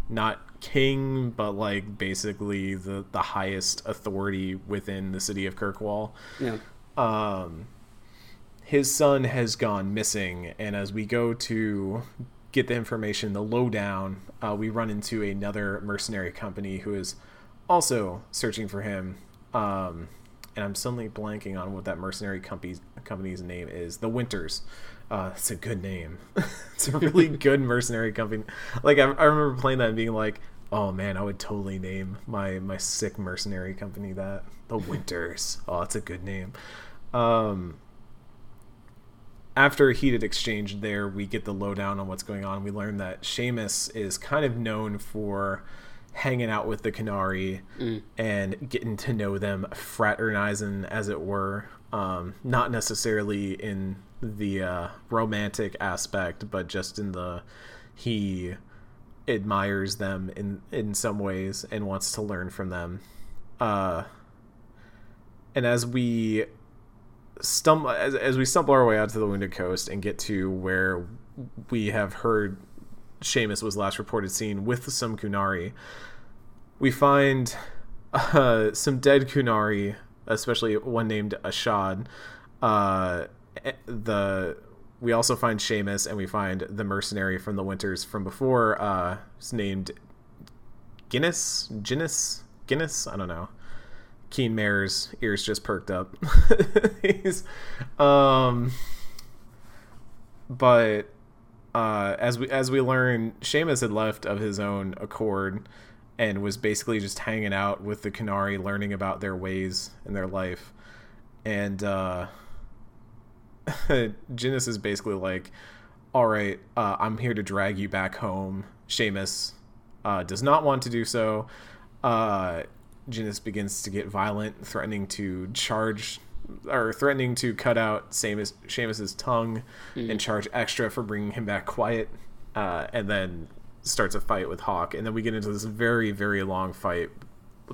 not king, but like basically the the highest authority within the city of Kirkwall Yeah. um, his son has gone missing, and as we go to get the information, the lowdown, uh, we run into another mercenary company who is also searching for him. Um, and I'm suddenly blanking on what that mercenary company's company's name is. The Winters. Uh, it's a good name. *laughs* it's a really *laughs* good mercenary company. Like I, I remember playing that and being like, "Oh man, I would totally name my my sick mercenary company that the Winters." Oh, it's a good name. Um, after a heated exchange there, we get the lowdown on what's going on. We learn that Seamus is kind of known for hanging out with the Qunari and getting to know them, fraternizing, as it were. Um, not necessarily in the uh, romantic aspect, but just in the he admires them in in some ways and wants to learn from them. Uh, and as we stumble as, as we stumble our way out to the Wounded Coast and get to where we have heard Seamus was last reported seen with some Qunari, we find uh, some dead Qunari, especially one named Ashad. Uh, the we also find Seamus and we find the mercenary from the Winters from before. Uh, named Guinness, Guinness, Guinness. I don't know. Keen Mare's ears just perked up. *laughs* He's, um, but uh, as we as we learn, Seamus had left of his own accord and was basically just hanging out with the Qunari, learning about their ways and their life. And uh, *laughs* is basically like, "All right, uh, I'm here to drag you back home." Seamus uh, does not want to do so. Ginnis begins to get violent, threatening to charge or threatening to cut out Seamus, Seamus's tongue and charge extra for bringing him back quiet, uh, and then starts a fight with Hawke. And then we get into this very, very long fight,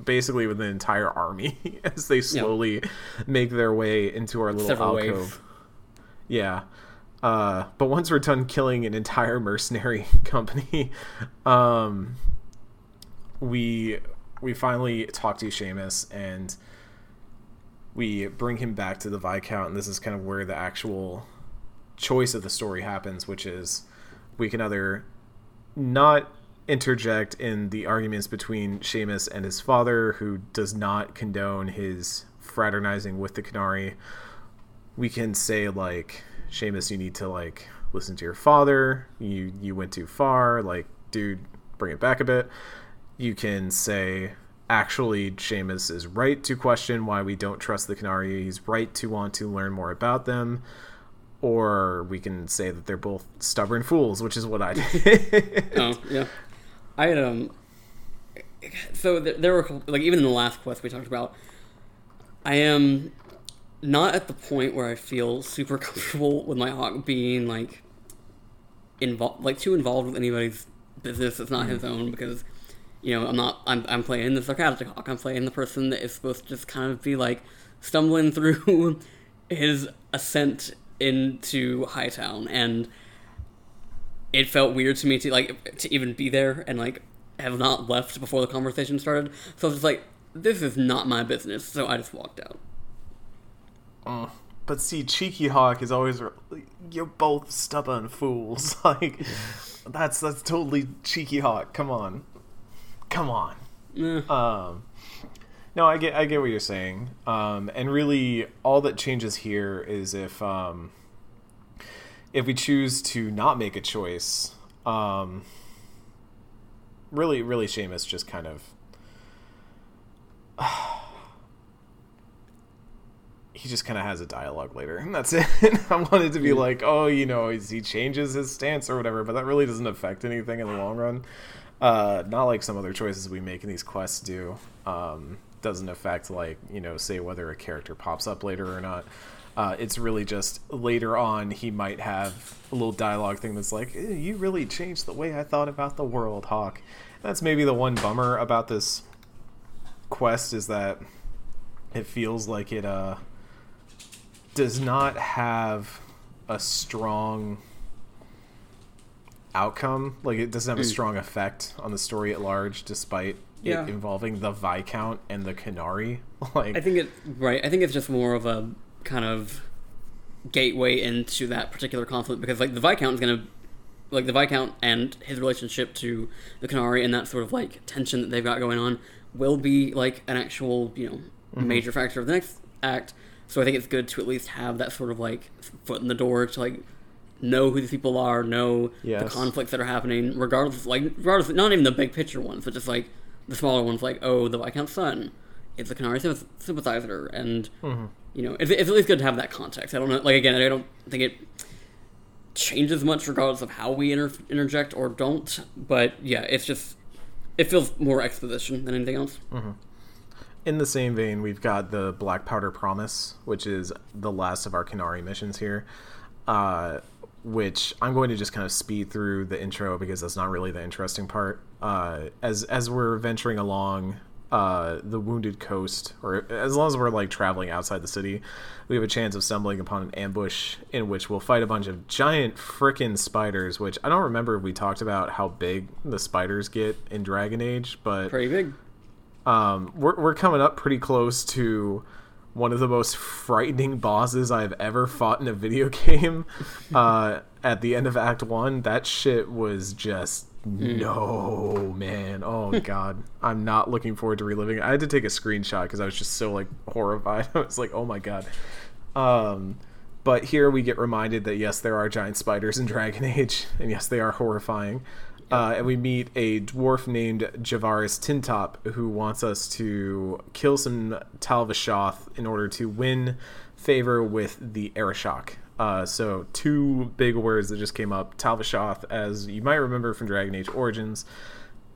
basically with an entire army *laughs* as they slowly make their way into our little Several alcove. waves. Yeah. Uh, but once we're done killing an entire mercenary *laughs* company, um, we we finally talk to Seamus and we bring him back to the Viscount, and this is kind of where the actual choice of the story happens, which is we can either not interject in the arguments between Seamus and his father, who does not condone his fraternizing with the Qunari. We can say like, Seamus, you need to like listen to your father. You you went too far. Like, dude, bring it back a bit. You can say, actually, Seamus is right to question why we don't trust the Qunari. He's right to want to learn more about them. Or we can say that they're both stubborn fools, which is what I *laughs* did. Oh yeah, I um. So there, there were like even in the last quest we talked about, I am not at the point where I feel super *laughs* comfortable with my Hawke being like involved, like too involved with anybody's business that's not his own because you know I'm not I'm I'm playing the sarcastic Hawke. I'm playing the person that is supposed to just kind of be like stumbling *laughs* through his ascent into Hightown and it felt weird to me to like to even be there and like have not left before the conversation started. So I was just like, this is not my business. So I just walked out. Uh, but see, Cheeky Hawke is always you're both stubborn fools. *laughs* like that's that's totally Cheeky Hawke. Come on, come on. Eh, Um, no, I get I get what you're saying. Um, and really, all that changes here is if um, if we choose to not make a choice. Um, really, really, Seamus just kind of. *sighs* he just kind of has a dialogue later, and that's *laughs* it. I wanted to be like, oh, you know, he changes his stance or whatever, but that really doesn't affect anything in the long run. Uh, not like some other choices we make in these quests do. Um, doesn't affect like you know say whether a character pops up later or not. Uh, it's really just later on he might have a little dialogue thing that's like, "Eh, "You really changed the way I thought about the world, Hawke." That's maybe the one bummer about this quest is that it feels like it uh does not have a strong outcome. Like it doesn't have a mm. strong effect on the story at large, despite Yeah. it involving the Viscount and the Qunari. *laughs* Like I think it right. I think it's just more of a kind of gateway into that particular conflict because like the Viscount is gonna like the Viscount and his relationship to the Qunari and that sort of like tension that they've got going on will be like an actual you know mm-hmm. major factor of the next act. So I think it's good to at least have that sort of like foot in the door to like know who these people are, know the conflicts that are happening, regardless like regardless not even the big picture ones, but just like the smaller ones like oh the Viscount's son is a Qunari sympathizer and you know it's, it's at least good to have that context. I don't know like again I don't think it changes much regardless of how we inter- interject or don't, but yeah it's just it feels more exposition than anything else. in the same vein, we've got the Black Powder Promise, which is the last of our Qunari missions here. Uh, which I'm going to just kind of speed through the intro because that's not really the interesting part. Uh, as as we're venturing along uh, the Wounded Coast, or as long as we're like traveling outside the city, we have a chance of stumbling upon an ambush in which we'll fight a bunch of giant frickin' spiders. Which I don't remember if we talked about how big the spiders get in Dragon Age, but Pretty big. um, we're, we're coming up pretty close to one of the most frightening bosses I've ever fought in a video *laughs* game. Uh, at the end of Act One, that shit was just no man. Oh *laughs* god, I'm not looking forward to reliving it. I had to take a screenshot because I was just so like horrified. *laughs* I was like, oh my god. Um, but here we get reminded that yes, there are giant spiders in Dragon Age, and yes, they are horrifying. Uh, and we meet a dwarf named Javaris Tintop who wants us to kill some Talvashoth in order to win favor with the Arishok. Uh, so two big words that just came up. Talvashoth, as you might remember from Dragon Age Origins,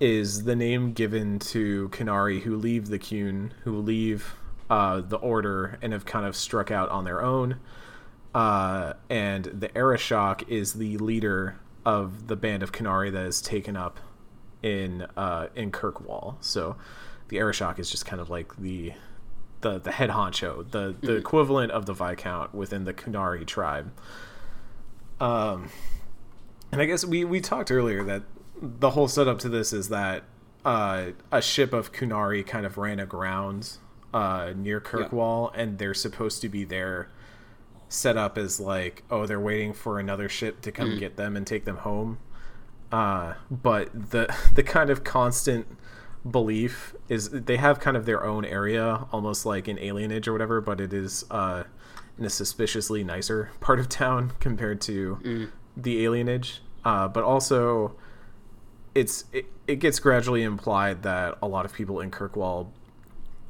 is the name given to Qunari who leave the Qun, who leave uh, the Order and have kind of struck out on their own. Uh, and the Arishok is the leader of the band of Qunari that is taken up in uh, in Kirkwall. So the Arishok is just kind of like the the the head honcho, the the equivalent of the Viscount within the Canary tribe. Um, and I guess we we talked earlier that the whole setup to this is that uh, a ship of Qunari kind of ran aground uh, near Kirkwall, and they're supposed to be there set up as like, oh, they're waiting for another ship to come get them and take them home. Uh, but the *laughs* the kind of constant belief is they have kind of their own area, almost like an Alienage or whatever, but it is uh, in a suspiciously nicer *laughs* part of town compared to the Alienage. Uh, but also, it's it, it gets gradually implied that a lot of people in Kirkwall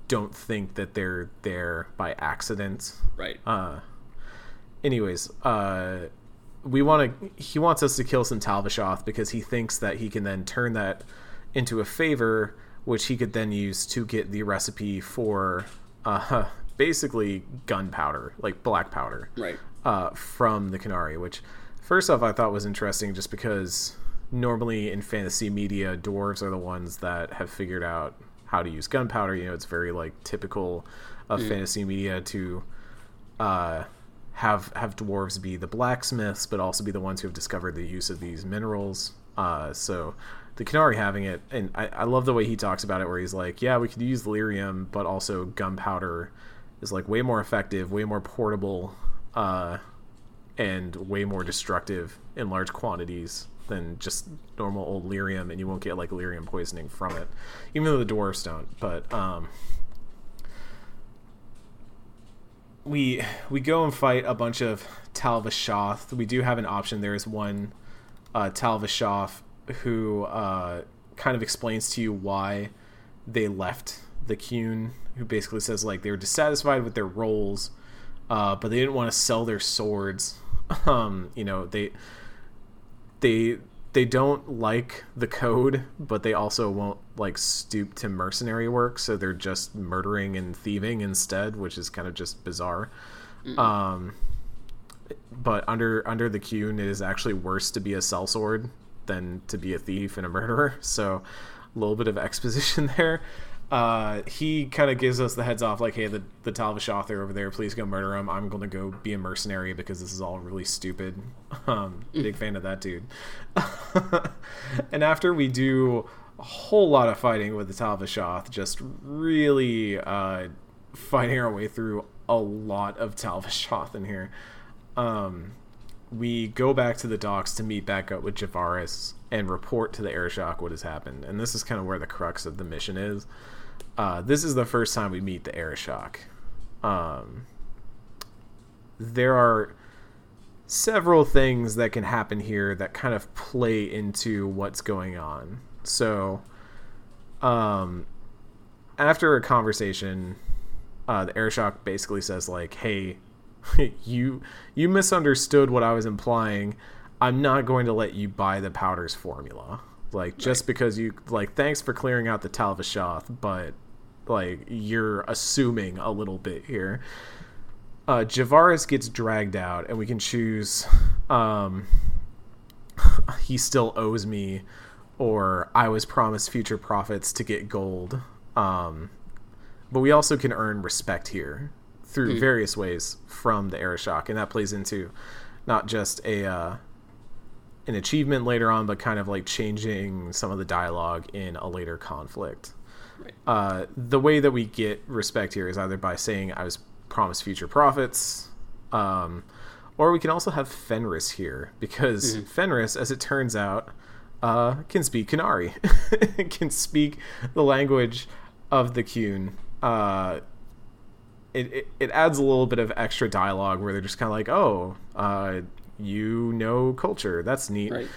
don't think that they're there by accident Right. uh anyways uh we want to he wants us to kill some Talvashoth because he thinks that he can then turn that into a favor which he could then use to get the recipe for uh *laughs* basically gunpowder like black powder right. uh, from the Qunari, which first off I thought was interesting just because normally in fantasy media, dwarves are the ones that have figured out how to use gunpowder. You know, it's very like typical of fantasy media to uh, have have dwarves be the blacksmiths, but also be the ones who have discovered the use of these minerals. Uh, so the Qunari having it, and I, I love the way he talks about it, where he's like, yeah, we could use lyrium, but also gunpowder is like way more effective, way more portable, uh, and way more destructive in large quantities than just normal old lyrium, and you won't get like lyrium poisoning from it, even though the dwarves don't. But um, we we go and fight a bunch of Talvashoth. We do have an option. There is one uh, Talvashoth who uh, kind of explains to you why they left the Qun, who basically says like they were dissatisfied with their roles, uh, but they didn't want to sell their swords. *laughs* Um, you know they they they don't like the code, but they also won't like stoop to mercenary work, so they're just murdering and thieving instead, which is kind of just bizarre. Um, but under under the Qun, it is actually worse to be a sellsword than to be a thief and a murderer. So, a little bit of exposition *laughs* there. Uh, he kind of gives us the heads off, like, "Hey, the the Tal Vashoth are over there. Please go murder him. I'm going to go be a mercenary because this is all really stupid." *laughs* Um, big fan of that dude. *laughs* and after we do a whole lot of fighting with the Tal Vashoth, just really uh, fighting our way through a lot of Tal Vashoth in here. Um, we go back to the docks to meet back up with Javaris and report to the Arishok what has happened. And this is kind of where the crux of the mission is. Uh, this is the first time we meet the Arishok. Um, there are several things that can happen here that kind of play into what's going on. So, um, after a conversation, uh, the Arishok basically says like, "Hey, *laughs* you you misunderstood what I was implying. I'm not going to let you buy the powders formula. Like just because you like thanks for clearing out the Tal Vashoth, but like you're assuming a little bit here. Uh Javaris gets dragged out and we can choose um *laughs* he still owes me or I was promised future profits to get gold. Um but we also can earn respect here through various ways from the Arishok, and that plays into not just a uh, an achievement later on, but kind of like changing some of the dialogue in a later conflict. Uh, the way that we get respect here is either by saying I was promised future profits, um, or we can also have Fenris here because Fenris, as it turns out, uh, can speak Qunari, *laughs* can speak the language of the Qun. Uh, it, it, it adds a little bit of extra dialogue where they're just kind of like, oh, uh, you know culture. That's neat. Right.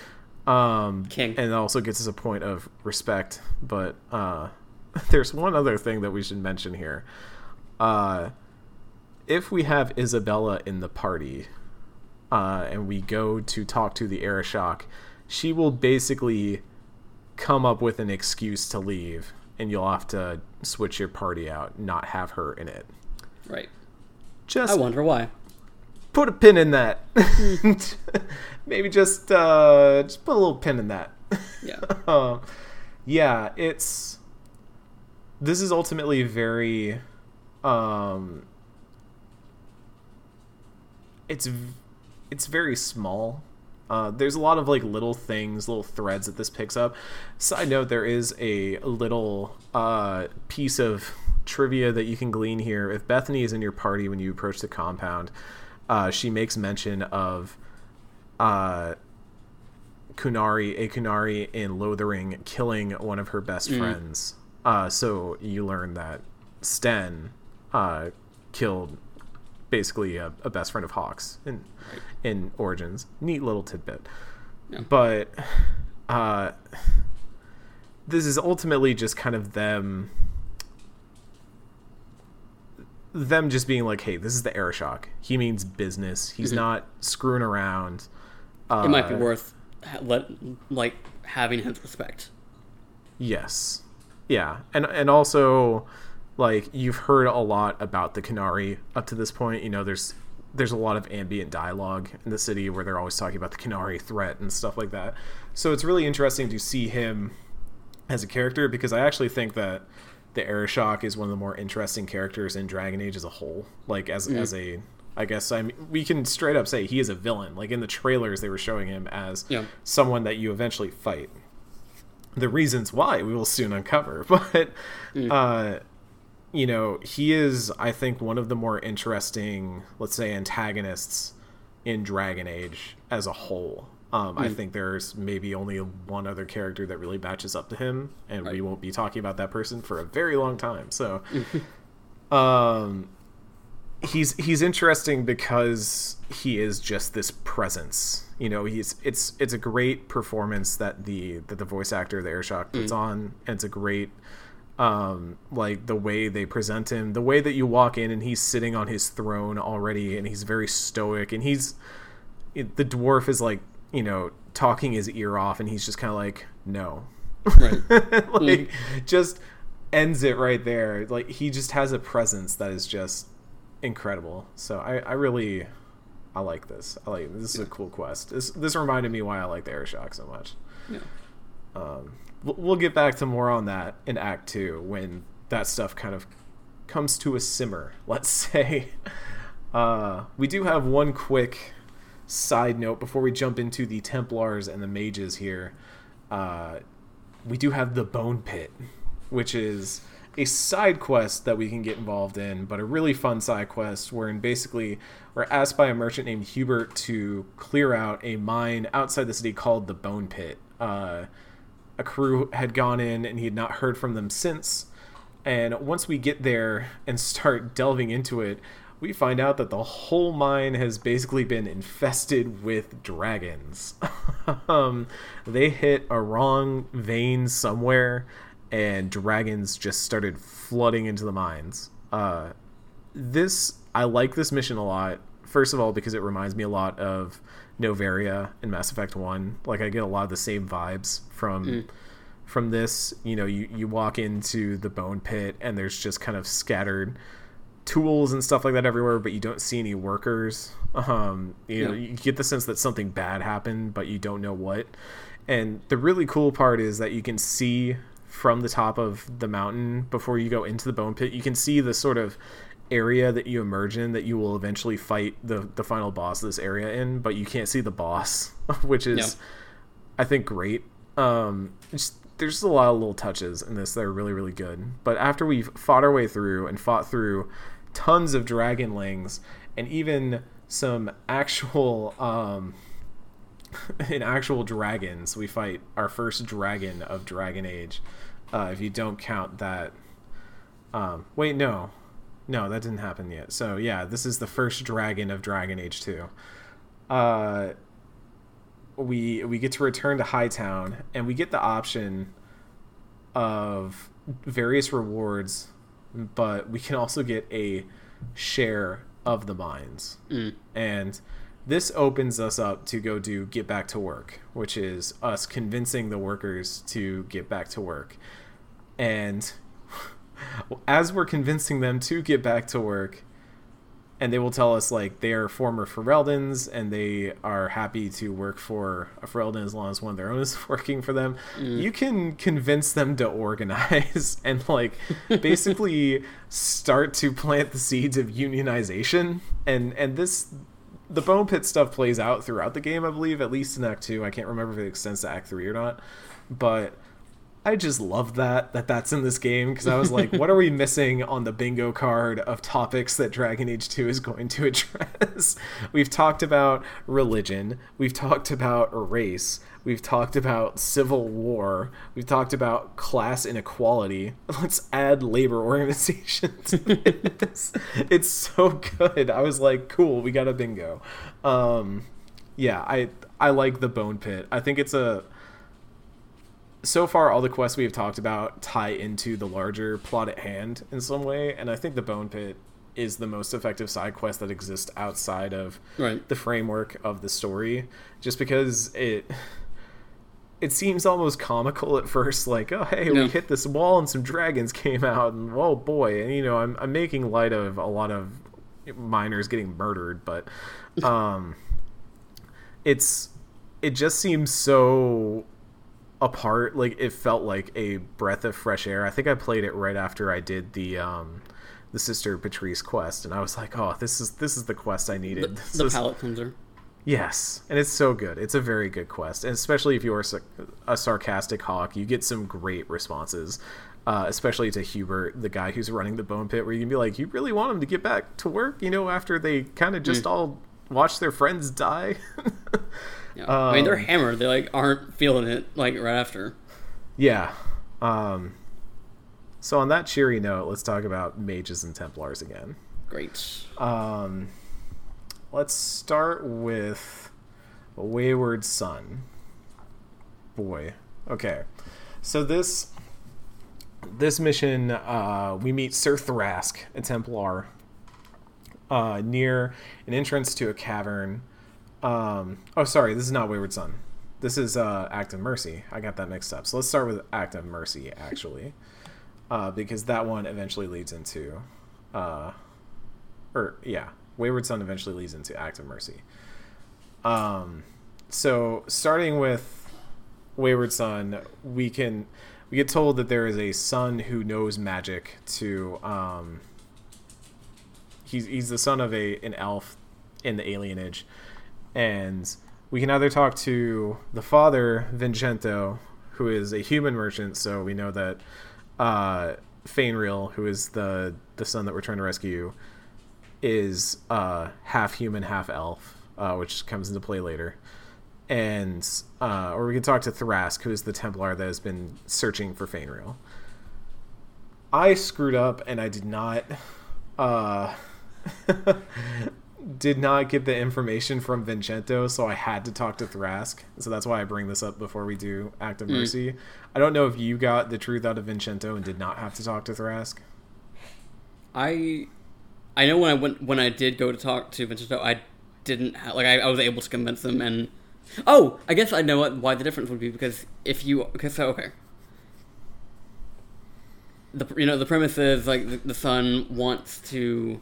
Um, King. And it also gets us a point of respect. But uh, *laughs* there's one other thing that we should mention here. Uh, if we have Isabela in the party uh, and we go to talk to the Arishok, she will basically come up with an excuse to leave, and you'll have to switch your party out, not have her in it. Right. Just I wonder why. put a pin in that. *laughs* Maybe just uh, just put a little pin in that. Yeah. Um, *laughs* yeah, it's this is ultimately very um it's it's very small. Uh, there's a lot of like little things, little threads that this picks up. Side note: there is a little uh, piece of trivia that you can glean here. If Bethany is in your party when you approach the compound, uh, she makes mention of uh, Qunari, a Qunari in Lothering, killing one of her best friends. Uh, so you learn that Sten uh, killed basically a, a best friend of Hawke's in in Origins. Neat little tidbit. Yeah. But uh, this is ultimately just kind of them them just being like, "Hey, this is the Arishok. He means business. He's not screwing around." Uh, It might be worth ha- let like having his respect. Yes. Yeah. And and also like you've heard a lot about the Qunari up to this point. You know, there's there's a lot of ambient dialogue in the city where they're always talking about the Qunari threat and stuff like that. So it's really interesting to see him as a character because I actually think that the Arishok is one of the more interesting characters in Dragon Age as a whole. Like as mm. as a I guess I mean, we can straight up say he is a villain. Like in the trailers, they were showing him as Yeah. someone that you eventually fight. The reasons why we will soon uncover, *laughs* but uh, you know, he is, I think, one of the more interesting, let's say, antagonists in Dragon Age as a whole. Um, I think there's maybe only one other character that really matches up to him, and we won't be talking about that person for a very long time. So, *laughs* um, he's he's interesting because he is just this presence. You know, he's it's it's a great performance that the that the voice actor the Arishok puts on, and it's a great um like the way they present him the way that you walk in and he's sitting on his throne already and he's very stoic and he's it, the dwarf is like you know talking his ear off, and he's just kind of like, no, Right. *laughs* like just ends it right there. Like he just has a presence that is just incredible. So I, I really I like this. I like this is a cool quest. This this reminded me why I like the Arishok so much. Yeah. Um, we'll, we'll get back to more on that in Act Two when that stuff kind of comes to a simmer. *laughs* Let's say. Uh, we do have one quick side note before we jump into the Templars and the mages here. Uh, we do have the Bone Pit, which is a side quest that we can get involved in, but a really fun side quest wherein basically we're asked by a merchant named Hubert to clear out a mine outside the city called the Bone Pit. Uh, a crew had gone in and he had not heard from them since. And once we get there and *laughs* start delving into it, we find out that the whole mine has basically been infested with dragons. *laughs* um, they hit a wrong vein somewhere, and dragons just started flooding into the mines. Uh, this I like this mission a lot. First of all, because it reminds me a lot of Noveria in Mass Effect One. Like I get a lot of the same vibes from from this. You know, you you walk into the bone pit and there's just kind of scattered tools and stuff like that everywhere, but you don't see any workers. Um, you know, you get the sense that something bad happened, but you don't know what. And the really cool part is that you can see from the top of the mountain before you go into the bone pit. You can see the sort of area that you emerge in that you will eventually fight the the final boss of this area in, but you can't see the boss, *laughs* which is Yeah. I think great. Um, just, there's just a lot of little touches in this that are really really good. But after we've fought our way through and fought through tons of dragonlings and even some actual um, *laughs* in actual dragons, we fight our first dragon of Dragon Age. Uh, if you don't count that, um, wait, no, no, that didn't happen yet. So yeah, this is the first dragon of Dragon Age Two. Uh, we we get to return to Hightown, and we get the option of various rewards, but we can also get a share of the mines. Mm. And this opens us up to go do get back to work, which is us convincing the workers to get back to work. And as we're convincing them to get back to work, and they will tell us like they are former Fereldans and they are happy to work for a Fereldan as long as one of their own is *laughs* working for them. Mm. You can convince them to organize *laughs* and like basically start to plant the seeds of unionization. And and this the bone pit stuff plays out throughout the game, I believe, at least in Act Two. I can't remember if it extends to Act Three or not, but I just love that that that's in this game because I was like, what are we *laughs* missing on the bingo card of topics that Dragon Age 2 is going to *laughs* address? we've talked about religion, we've talked about race, we've talked about civil war, we've talked about class inequality. *laughs* Let's add labor organizations. it's so good. I was like, cool, we got a bingo. Um, yeah, I I like the bone pit. I think it's a so far all the quests we have talked about tie into the larger plot at hand in some way and i think the bone pit is the most effective side quest that exists outside of Right. the framework of the story just because it it seems almost comical at first like oh hey we hit this wall and some dragons came out and oh boy and you know i'm, I'm making light of a lot of miners getting murdered but *laughs* um it's it just seems so apart like it felt like a breath of fresh air i think i played it right after i did the um the sister Petrice quest and i was like oh this is this is the quest i needed the *laughs* palate cleanser. yes and it's so good it's a very good quest and especially if you're a, a sarcastic Hawke you get some great responses uh, especially to Hubert, the guy who's running the bone pit, where you can be like, "You really want him to get back to work?" You know, after they kind of just all watch their friends die. *laughs* Yeah. I mean, they're Um, hammered. They like aren't feeling it like right after. Yeah. Um, so on that cheery note, let's talk about mages and Templars again. Great. Um, let's start with Wayward Son. Boy. Okay. So this this mission, uh, we meet Sir Thrask, a Templar, uh, near an entrance to a cavern. Um, oh, sorry, this is not Wayward Son. This is uh, Act of Mercy. I got that mixed up. So let's start with Act of Mercy, actually, *laughs* uh, because that one eventually leads into, uh, or yeah, Wayward Son eventually leads into Act of Mercy. Um, so starting with Wayward Son, we can we get told that there is a son who knows magic to um, he's he's the son of a an elf in the alienage and we can either talk to the father Vincento who is a human merchant so we know that uh Feynriel who is the the son that we're trying to rescue is uh half human half elf uh, which comes into play later and uh, or we can talk to Thrask, who is the Templar that has been searching for Feynriel. I screwed up and I did not uh, *laughs* did not get the information from Vincento, so I had to talk to Thrask. So that's why I bring this up before we do Act of Mercy. Mm. I don't know if you got the truth out of Vincento and did not have to talk to Thrask. I I know when I went when I did go to talk to Vincento, I didn't have, like I, I was able to convince them and Oh, I guess I know what, why the difference would be because if you okay, so okay, the you know the premise is like the, the son wants to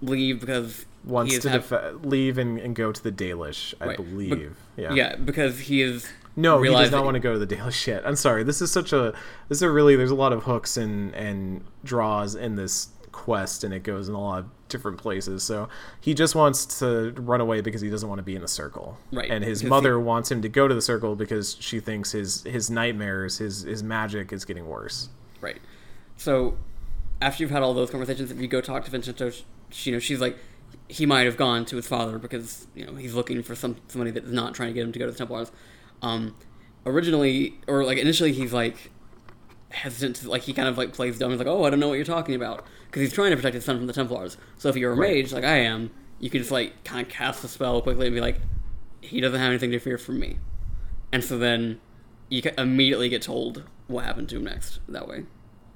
leave because wants to have, def- leave and, and go to the Dalish, I right. believe. Be- yeah, yeah, because he is. No, he does not want to go to the Dalish yet. I'm sorry. This is such a. This is a really. There's a lot of hooks and and draws in this quest, and it goes in a lot of different places. So he just wants to run away because he doesn't want to be in the circle. Right. And his mother he... wants him to go to the circle because she thinks his his nightmares, his his magic is getting worse. Right. So after you've had all those conversations, if you go talk to Vincento, she, you know, she's like, he might have gone to his father because you know he's looking for some somebody that's not trying to get him to go to the Templars. Um, originally, or like initially, he's like hesitant to like he kind of like plays dumb. He's like, "Oh, I don't know what you're talking about," because he's trying to protect his son from the Templars. So if you're a mage like I am, you can just like kind of cast the spell quickly and be like, "He doesn't have anything to fear from me," and so then you can immediately get told what happened to him next that way.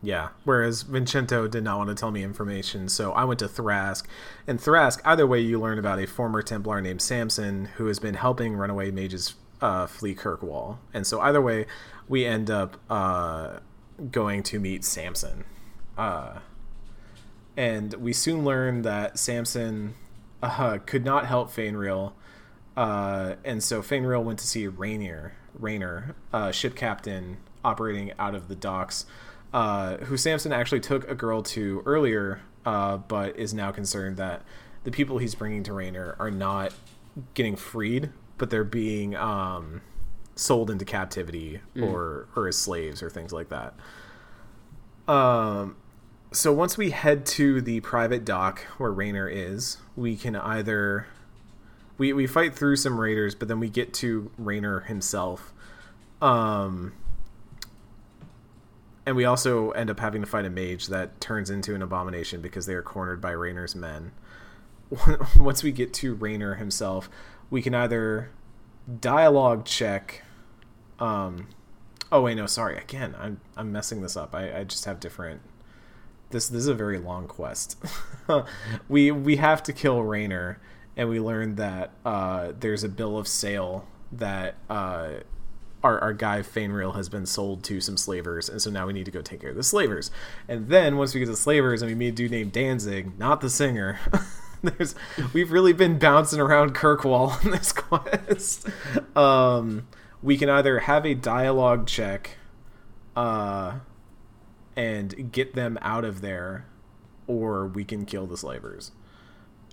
Yeah. Whereas Vincento did not want to tell me information, so I went to Thrask. And Thrask, either way, you learn about a former Templar named Samson who has been helping runaway mages uh, flee Kirkwall. And so either way, we end up uh, going to meet Samson. Uh, and we soon learn that Samson uh, could not help Feynriel. Uh, and so Feynriel went to see Rainier, Rainer, uh, ship captain operating out of the docks, uh, who Samson actually took a girl to earlier, uh, but is now concerned that the people he's bringing to Rainer are not getting freed, but they're being um, sold into captivity mm. or or as slaves or things like that. Um, so once we head to the private dock where Rainer is, we can either we we fight through some raiders, but then we get to Rainer himself. Um, and we also end up having to fight a mage that turns into an abomination because they are cornered by Rainer's men. *laughs* Once we get to Rainer himself, we can either dialogue check. Um, oh wait, no, sorry. Again, I'm I'm messing this up. I, I just have different. This this is a very long quest. *laughs* we we have to kill Rainer, and we learn that uh, there's a bill of sale that uh, our, our guy Fainreal has been sold to some slavers, and so now we need to go take care of the slavers. And then once we get to the slavers, and we meet a dude named Danzig, not the singer. *laughs* There's we've really been bouncing around Kirkwall *laughs* on this quest. Um, we can either have a dialogue check, uh, and get them out of there, or we can kill the slavers.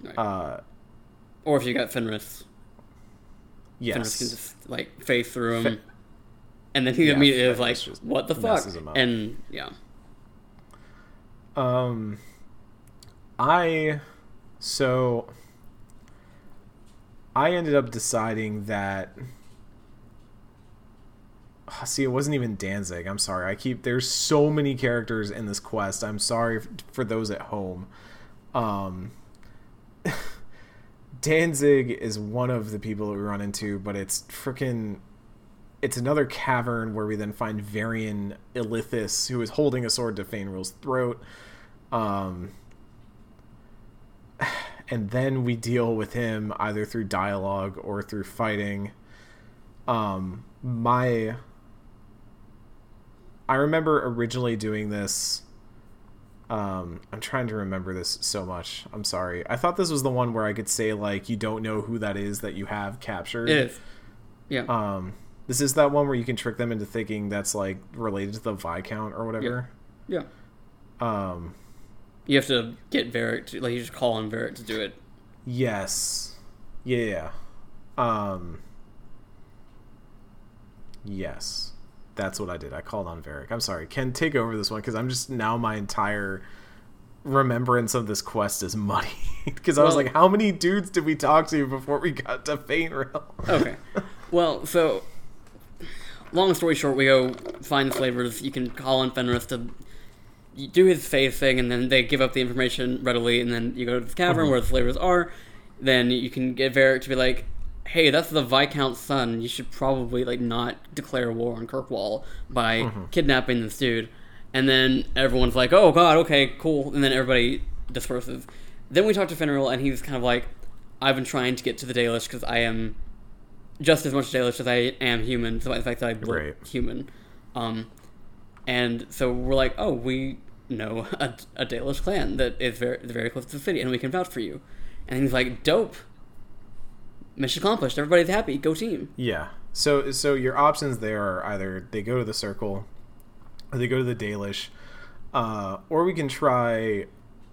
Right. Uh, or if you got Fenris. Yes. Fenris can just like face through him. Fe- and then he yeah, immediately is like, "What the fuck?" And yeah. Um, I so I ended up deciding that. *sighs* See, it wasn't even Danzig. I'm sorry. I keep there's so many characters in this quest. I'm sorry for those at home. Um, *laughs* Danzig is one of the people that we run into, but it's freaking it's another cavern where we then find Varian Ilithis, who is holding a sword to Feynriel's throat. Um, and then we deal with him either through dialogue or through fighting. um, my I remember originally doing this. Um, I'm trying to remember this so much. I'm sorry. I thought this was the one where I could say like you don't know who that is that you have captured. It is. Yeah. Um, this is that one where you can trick them into thinking that's like related to the Viscount or whatever. yeah. Um, You have to get Varric to like you just call on Varric to do it. yes, yeah, yeah. Um, yes, that's what I did. I called on Varric. I'm sorry. Ken, take over this one because I'm just now my entire remembrance of this quest is muddy *laughs* because I was like, how many dudes did we talk to before we got to Feynriel? Okay. *laughs* well, so long story short, we go find the flavors. You can call on Fenris to do his phase thing, and then they give up the information readily. And then you go to the cavern mm-hmm. where the flavors are. Then you can get Varric to be like, "Hey, that's the Viscount's son. You should probably like not declare war on Kirkwall by mm-hmm. kidnapping this dude." And then everyone's like, "Oh God, okay, cool." And then everybody disperses. Then we talk to Fenrir, and he's kind of like, "I've been trying to get to the Dalish because I am." Just as much Dalish as I am human, despite the fact that I look Right. human. Um, and so we're like, oh, we know *laughs* a, a Dalish clan that is very, very close to the city, and we can vouch for you. And he's like, dope. Mission accomplished. Everybody's happy. Go team. Yeah. So so your options there are either they go to the circle or they go to the Dalish. Uh, or we can try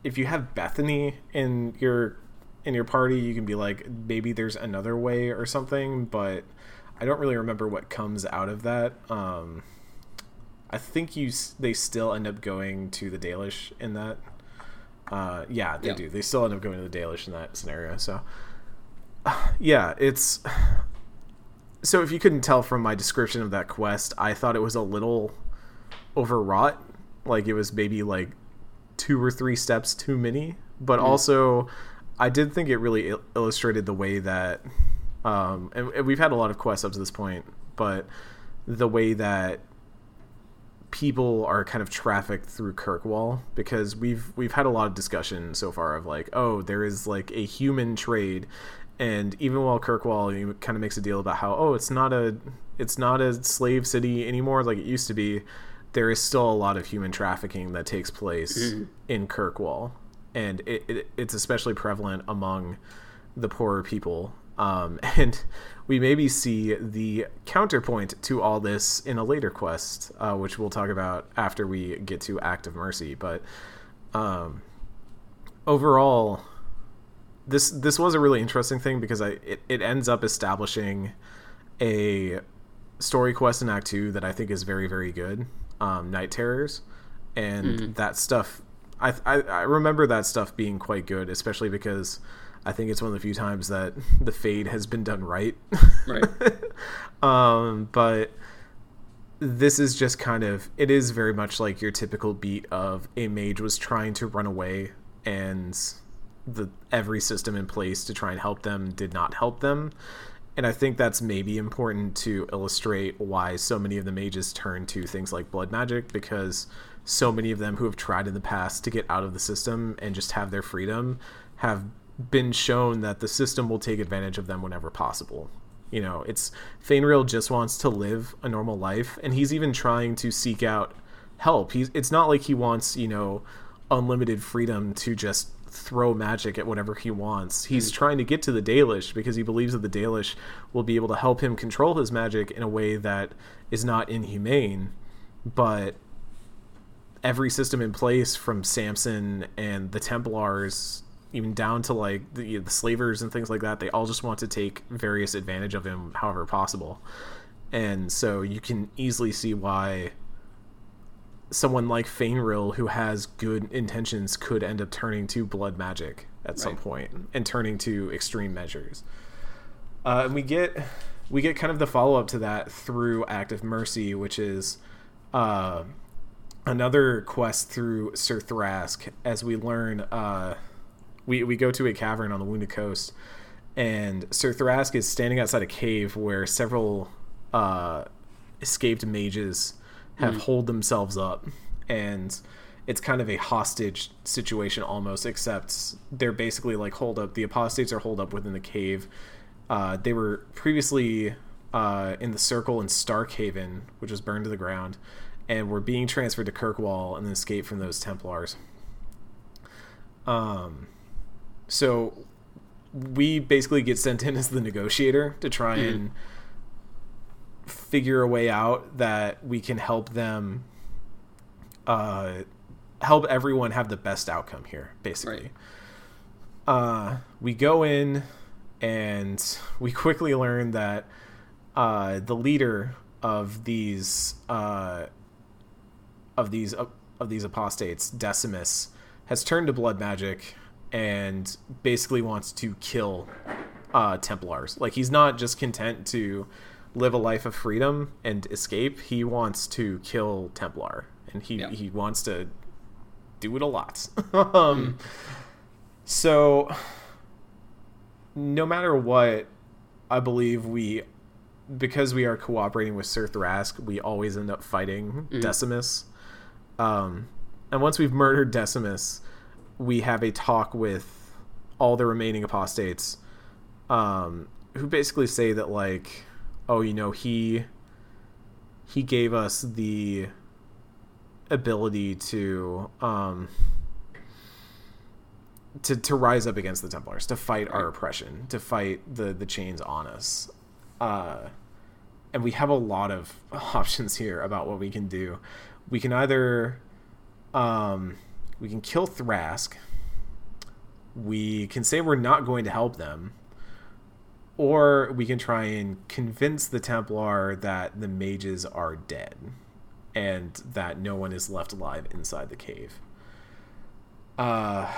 if you have Bethany in your in your party, you can be like maybe there's another way or something, but I don't really remember what comes out of that. Um, I think you they still end up going to the Dalish in that. Uh, yeah, they Yeah. do. They still end up going to the Dalish in that scenario. So *sighs* yeah, it's *sighs* so if you couldn't tell from my description of that quest, I thought it was a little overwrought. Like it was maybe like two or three steps too many. But also, I did think it really il- illustrated the way that, um, and, and we've had a lot of quests up to this point, but the way that people are kind of trafficked through Kirkwall because we've we've had a lot of discussion so far of like oh there is like a human trade and even while Kirkwall kind of makes a deal about how oh it's not a it's not a slave city anymore like it used to be there is still a lot of human trafficking that takes place in Kirkwall and it, it, it's especially prevalent among the poorer people. Um, *laughs* and we maybe see the counterpoint to all this in a later quest, uh, which we'll talk about after we get to Act of Mercy. But um, overall, this this was a really interesting thing because I it, it ends up establishing a story quest in Act Two that I think is very very good. Um, Night Terrors, and that stuff. I, I I remember that stuff being quite good, especially because I think it's one of the few times that *laughs* the fade has been done right. Right. *laughs* um, but this is just kind of it is very much like your typical beat of a mage was trying to run away and the every system in place to try and help them did not help them and i think that's maybe important to illustrate why so many of the mages turn to things like blood magic because so many of them who have tried in the past to get out of the system and just have their freedom have been shown that the system will take advantage of them whenever possible you know, it's Feynriel just wants to live a normal life, and he's even trying to seek out help. He's it's not like he wants, you know, unlimited freedom to just throw magic at whatever he wants. He's mm. trying to get to the Dalish because he believes that the Dalish will be able to help him control his magic in a way that is not inhumane, but every system in place from Samson and the Templars even down to like the, the slavers and things like that they all just want to take various advantage of him however possible. And so you can easily see why someone like Feynriel who has good intentions could end up turning to blood magic at some Right. point and turning to extreme measures uh, and we get we get kind of the follow up to that through Act of Mercy, which is uh, another quest through Sir Thrask. As we learn, uh, we we go to a cavern on the Wounded Coast, and Sir Thrask is standing outside a cave where several uh, escaped mages have holed themselves up, and it's kind of a hostage situation almost, except they're basically like hold up. The apostates are holed up within the cave. Uh, they were previously uh, in the Circle in Starkhaven, which was burned to the ground, and were being transferred to Kirkwall and then escaped from those Templars. Um, so we basically get sent in as the negotiator to try Mhm. and figure a way out that we can help them uh help everyone have the best outcome here basically uh we go in and we quickly learn that uh the leader of these uh of these of these apostates decimus has turned to blood magic and basically wants to kill uh, Templars. Like he's not just content to live a life of freedom and escape. He wants to kill Templar, and he Yeah. he wants to do it a lot. *laughs* um, So, no matter what, I believe we, because we are cooperating with Sir Thrask, we always end up fighting Decimus. Um, and once we've murdered Decimus, we have a talk with all the remaining apostates, um, who basically say that like, oh, you know, he he gave us the ability to um to to rise up against the Templars, to fight our oppression, to fight the the chains on us. Uh and we have a lot of *laughs* options here about what we can do. We can either um we can kill Thrask. We can say we're not going to help them. Or we can try and convince the Templar that the mages are dead and that no one is left alive inside the cave. Uh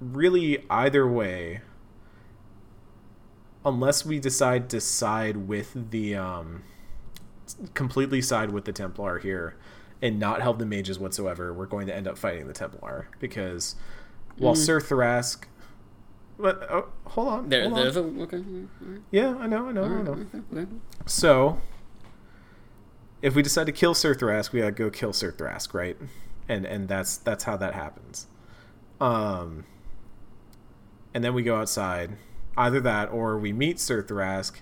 really either way unless we decide to side with the um completely side with the Templar here and not help the mages whatsoever, we're going to end up fighting the Templar because while Sir Thrask but oh, hold on. There, hold on. there's a okay. Yeah, I know, I know, I know. okay. So, if we decide to kill Sir Thrask, we gotta go kill Sir Thrask, right? And and that's that's how that happens. Um, and then we go outside, either that or we meet Sir Thrask,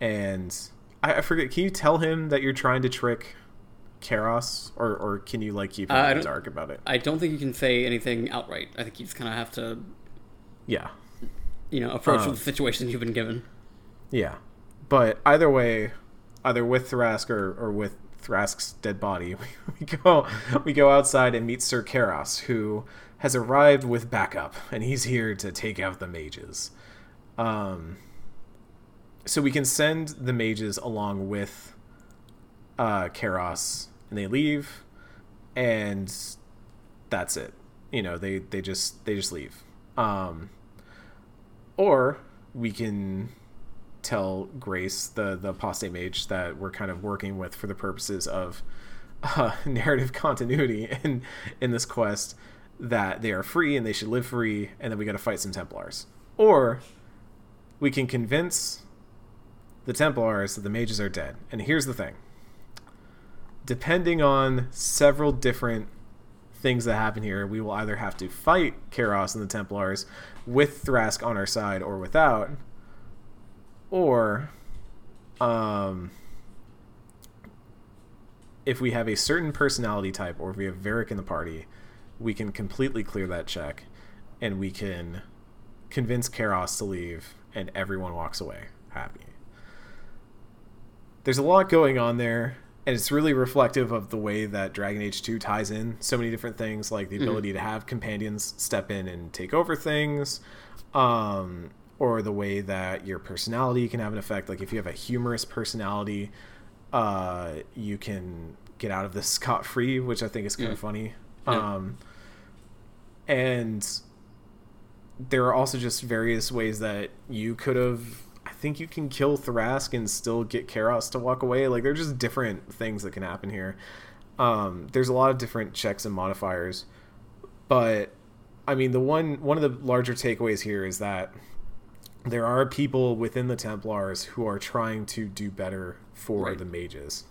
and I, I forget. Can you tell him that you're trying to trick Karras, or or can you like keep him Uh, in the dark about it? I don't think you can say anything outright. I think you just kind of have to, Yeah, you know, approach Um, the situation you've been given. Yeah. But either way, either with Thrask or, or with Thrask's dead body, *laughs* we go we go outside and meet Sir Karras, who has arrived with backup, and he's here to take out the mages. Um, so we can send the mages along with uh, Karras, and they leave, and that's it. You know, they they just they just leave. Um, or we can tell Grace, the the apostate mage that we're kind of working with for the purposes of uh, *laughs* narrative continuity in in this quest, that they are free and they should live free, and then we got to fight some Templars. Or we can convince the Templars that the mages are dead. And here's the thing: depending on several different things that happen here, we will either have to fight Karras and the Templars with Thrask on our side or without, or um, if we have a certain personality type or if we have Varric in the party, we can completely clear that check and we can convince Karras to leave and everyone walks away happy. There's a lot going on there and it's really reflective of the way that Dragon Age 2 ties in so many different things like the ability to have companions step in and take over things um, or the way that your personality can have an effect. Like if you have a humorous personality uh, you can get out of this *laughs* scot free which I think is kind of funny. Yeah. um, and there are also just various ways that you could have think you can kill Thrask and still get Karras to walk away. Like there're just different things that can happen here. Um, there's a lot of different checks and modifiers, but I mean the one one of the larger takeaways here is that there are people within the Templars who are trying to do better for Right. the mages.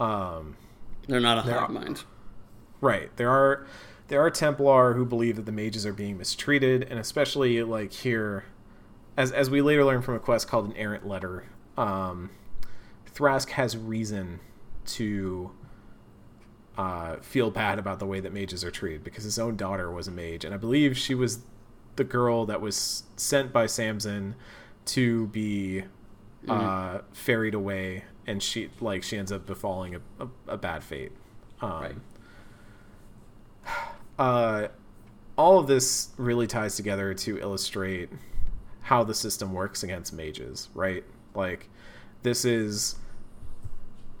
Um, They're not a hive mind. Right. There are there are Templar who believe that the mages are being mistreated, and especially like here, as as we later learn from a quest called an errant letter, um, Thrask has reason to uh, feel bad about the way that mages are treated because his own daughter was a mage, and I believe she was the girl that was sent by Samson to be uh, mm-hmm. ferried away, and she like she ends up befalling a, a, a bad fate. Um, right. *sighs* Uh, all of this really ties together to illustrate how the system works against mages, right? Like, this is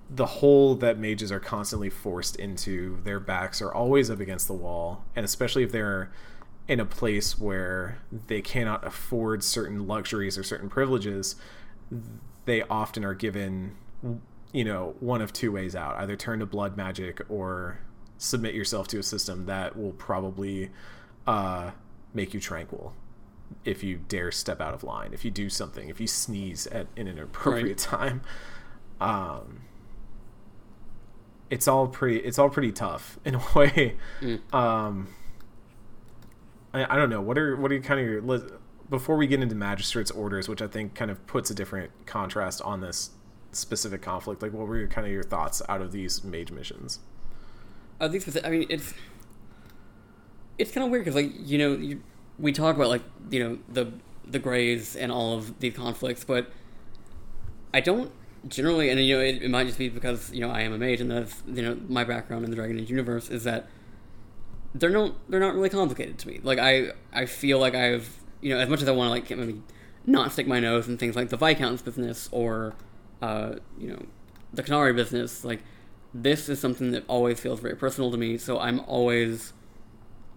the hole that mages are constantly forced into. Their backs are always up against the wall, and especially if they're in a place where they cannot afford certain luxuries or certain privileges, they often are given, you know, one of two ways out either turn to blood magic or submit yourself to a system that will probably uh, make you tranquil if you dare step out of line, if you do something, if you sneeze at in an appropriate right. time. Um, it's all pretty. It's all pretty tough *laughs* in a way. Mm. Um, I, I, don't know. What are what are kind of your before we get into magistrates orders, which I think kind of puts a different contrast on this specific conflict. Like, what were your, kind of your thoughts out of these mage missions? I think I mean it's it's kind of weird because like you know you, we talk about like you know the the grays and all of these conflicts, but I don't generally, and you know it, it might just be because you know I am a mage and that's you know my background in the Dragon Age universe is that they're not they're not really complicated to me. Like I I feel like I've you know as much as I want to like maybe not stick my nose in things like the Viscount's business or uh, you know the Qunari business, like this is something that always feels very personal to me. So I'm always,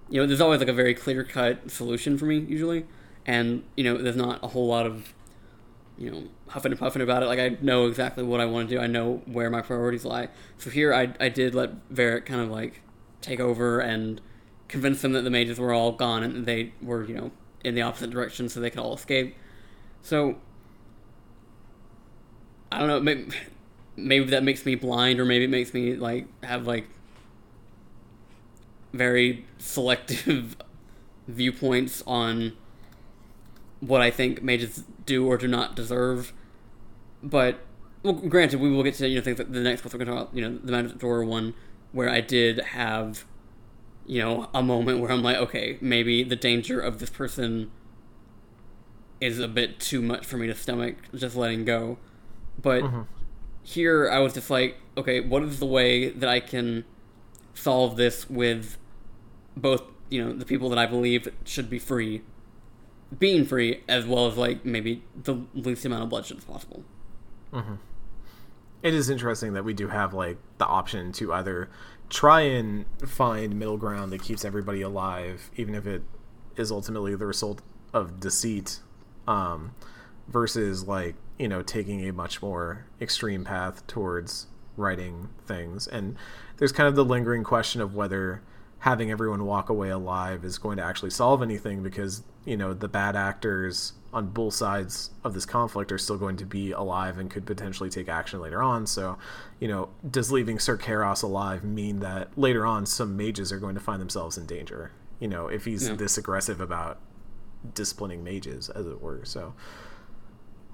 you know, there's always like a very clear cut solution for me usually, and you know, there's not a whole lot of, you know, huffing and puffing about it. Like I know exactly what I want to do. I know where my priorities lie. So here I I did let Varric kind of like take over and convince them that the mages were all gone and they were you know in the opposite direction so they could all escape. So I don't know. Maybe, *laughs* maybe that makes me blind or maybe it makes me like have like very selective *laughs* viewpoints on what I think mages do or do not deserve. But well, granted, we will get to you know things like the next book we're going to talk about. You know, the Magic Door one, where I did have, you know, a moment where I'm like, okay, maybe the danger of this person is a bit too much for me to stomach just letting go. But mm-hmm here I was just like, okay, what is the way that I can solve this with both, you know, the people that I believe should be free being free, as well as like maybe the least amount of bloodshed as possible. Mm-hmm. It is interesting that we do have like the option to either try and find middle ground that keeps everybody alive, even if it is ultimately the result of deceit, um, versus like you know taking a much more extreme path towards writing things and there's kind of the lingering question of whether having everyone walk away alive is going to actually solve anything because you know the bad actors on both sides of this conflict are still going to be alive and could potentially take action later on. So you know does leaving Sir Karras alive mean that later on some mages are going to find themselves in danger? You know if he's yeah. this aggressive about disciplining mages as it were. So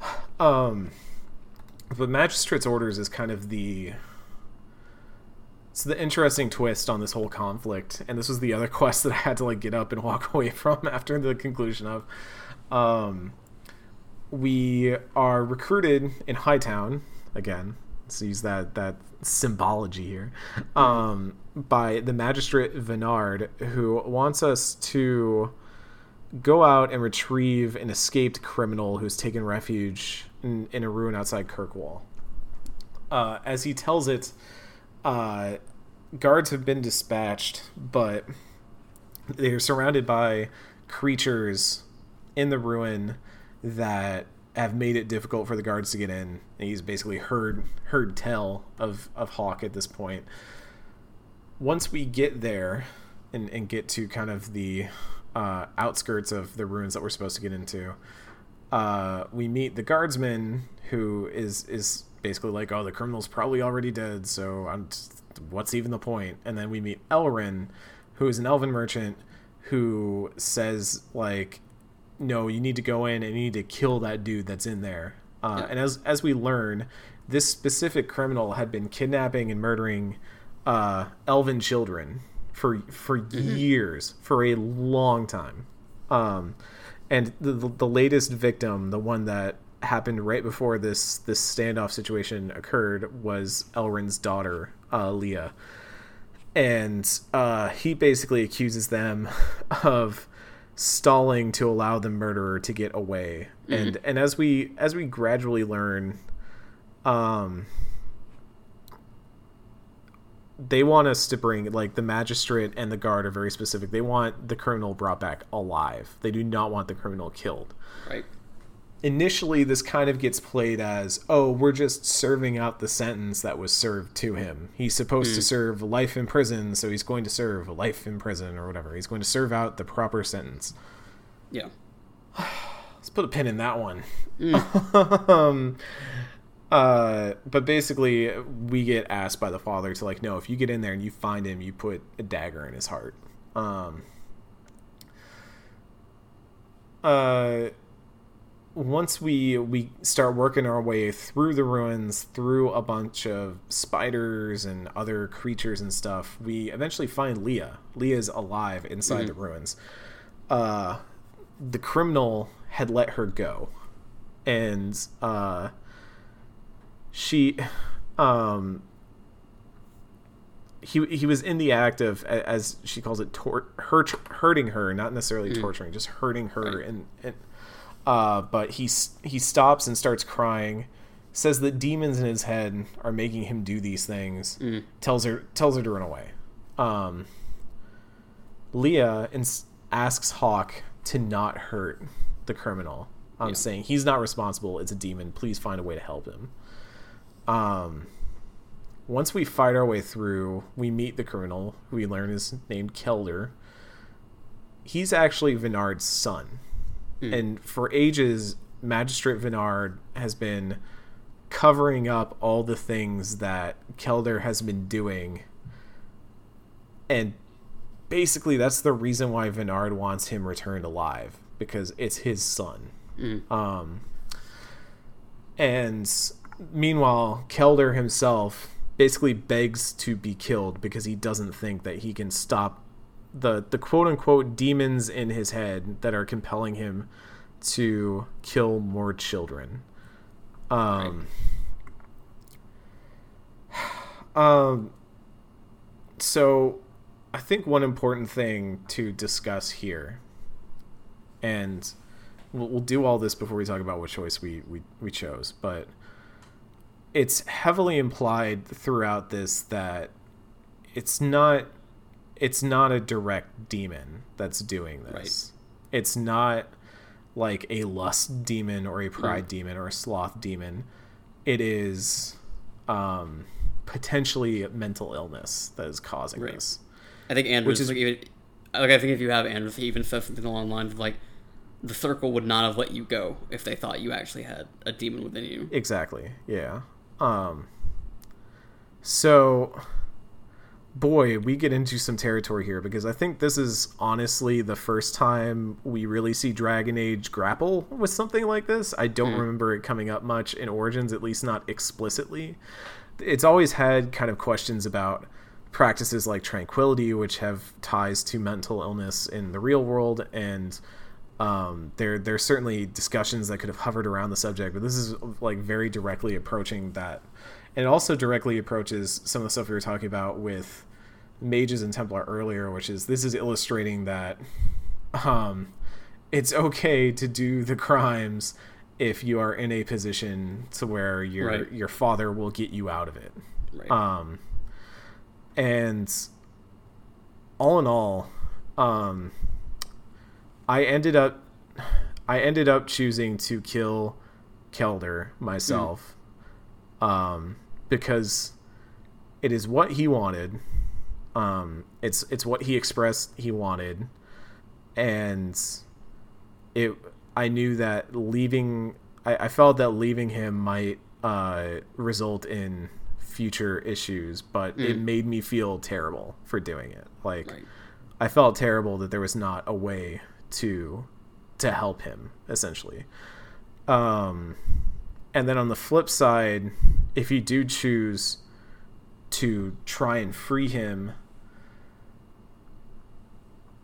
*sighs* um, the magistrate's orders is kind of the it's the interesting twist on this whole conflict, and this was the other *laughs* quest that I had to like get up and walk *laughs* away from after the conclusion of. Um, we are recruited in Hightown again. Let's use that that symbology here um, by the magistrate Vanard, who wants us to go out and retrieve an escaped criminal who's taken refuge in, in a ruin outside Kirkwall. Uh, as he tells it, uh, guards have been dispatched, but they're surrounded by creatures in the ruin that have made it difficult for the guards to get in. And he's basically heard heard tell of, of Hawke at this point. Once we get there and, and get to kind of the uh, outskirts of the ruins that we're supposed to get into, uh, we meet the guardsman who is is basically like, oh, the criminal's probably already dead, so I'm just, what's even the point? And then we meet Elren, who is an elven merchant who says like no, you need to go in and you need to kill that dude that's in there. Uh, Yeah. And as as we learn, this specific criminal had been kidnapping and murdering uh, elven children for for years, for a long time. Um, and the, the the latest victim, the one that happened right before this this standoff situation occurred, was Elren's daughter, uh, Leah. And uh, he basically accuses them *laughs* of stalling to allow the murderer to get away. And and as we as we gradually learn um they want us to bring like the magistrate and the guard are very specific. They want the criminal brought back alive. They do not want the criminal killed. Right. Initially this kind of gets played as oh we're just serving out the sentence that was served to him. He's supposed to serve life in prison so he's going to serve life in prison or whatever. He's going to serve out the proper sentence. Yeah. *sighs* let's put a pin in that one. *laughs* Um, uh, but basically we get asked by the father to like no if you get in there and you find him you put a dagger in his heart. Um, uh, once we we start working our way through the ruins through a bunch of spiders and other creatures and stuff we eventually find leah. Leah's alive inside the ruins. Uh the criminal had let her go. And uh she um he he was in the act of as she calls it tor- hurt, hurting her not necessarily torturing just hurting her and, and uh but he he stops and starts crying says that demons in his head are making him do these things tells her tells her to run away um Leah ins- asks Hawke to not hurt the criminal. I'm Yeah. saying he's not responsible. It's a demon. Please find a way to help him. Um, once we fight our way through, we meet the criminal, who we learn is named Kelder. He's actually Vanard's son. And for ages, Magistrate Vanard has been covering up all the things that Kelder has been doing. And basically that's the reason why Vanard wants him returned alive because it's his son. Um, and meanwhile, Kelder himself basically begs to be killed because he doesn't think that he can stop the the quote unquote demons in his head that are compelling him to kill more children. Um, *sighs* um so I think one important thing to discuss here, and we'll, we'll do all this before we talk about what choice we, we, we chose, but it's heavily implied throughout this that it's not it's not a direct demon that's doing this. It's not like a lust demon or a pride demon or a sloth demon. It is um, potentially mental illness that is causing Right. this. I think Anders is- like, even, like I think if you have Anders, he even says something along the lines of like, the circle would not have let you go if they thought you actually had a demon within you. Exactly. Yeah. Um so boy, we get into some territory here because I think this is honestly the first time we really see Dragon Age grapple with something like this. I don't remember it coming up much in Origins, at least not explicitly. It's always had kind of questions about practices like tranquility, which have ties to mental illness in the real world, and um, there are certainly discussions that could have hovered around the subject, but this is like very directly approaching that, and it also directly approaches some of the stuff we were talking about with mages and Templar earlier, which is this is illustrating that um, it's okay to do the crimes if you are in a position to where your Right. your father will get you out of it. Right. Um, and all in all, um, I ended up, I ended up choosing to kill Kelder myself, um, because it is what he wanted. Um, it's it's what he expressed he wanted, and it. I knew that leaving. I, I felt that leaving him might uh, result in future issues, but it made me feel terrible for doing it. Like right. I felt terrible that there was not a way to to help him essentially. Um, and then on the flip side, if you do choose to try and free him,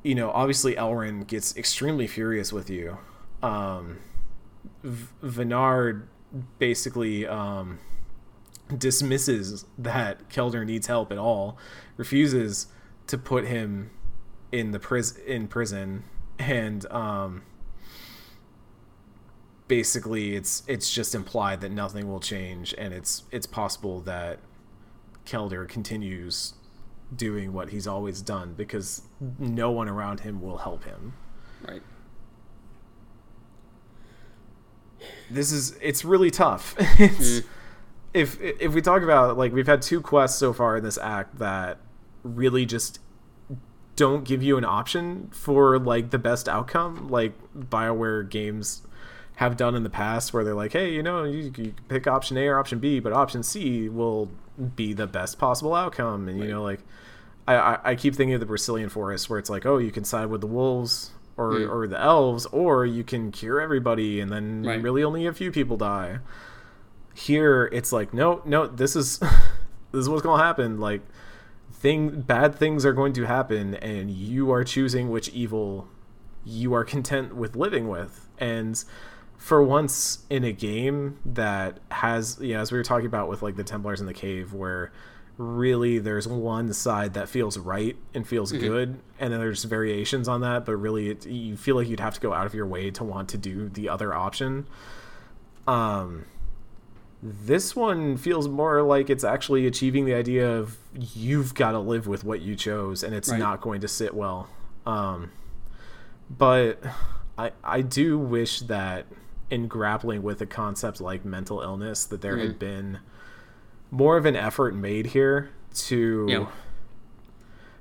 you know, obviously Elren gets extremely furious with you. Um, v- Vanard basically um, dismisses that Kelder needs help at all, refuses to put him in the pris- in prison, and um, basically it's it's just implied that nothing will change, and it's it's possible that Kelder continues doing what he's always done because no one around him will help him. Right. This is it's really tough. *laughs* it's, hmm. If if we talk about like we've had two quests so far in this act that really just don't give you an option for like the best outcome like BioWare games have done in the past where they're like, hey, you know, you, you pick option A or option B, but option C will be the best possible outcome. And, you know, like, I, I, I keep thinking of the Brecilian forest where it's like, oh, you can side with the wolves or, Mm. or the elves, or you can cure everybody and then Right. really only a few people die. Here, it's like, no, no, this is *laughs* this is what's gonna happen. Like, thing bad things are going to happen, and you are choosing which evil you are content with living with. And for once in a game that has, you know, as we were talking about with like the Templars in the cave, where really there's one side that feels right and feels good, and then there's variations on that, but really it, you feel like you'd have to go out of your way to want to do the other option. Um, this one feels more like it's actually achieving the idea of you've got to live with what you chose, and it's Right. not going to sit well. Um, but I I do wish that in grappling with a concept like mental illness, that there had been more of an effort made here to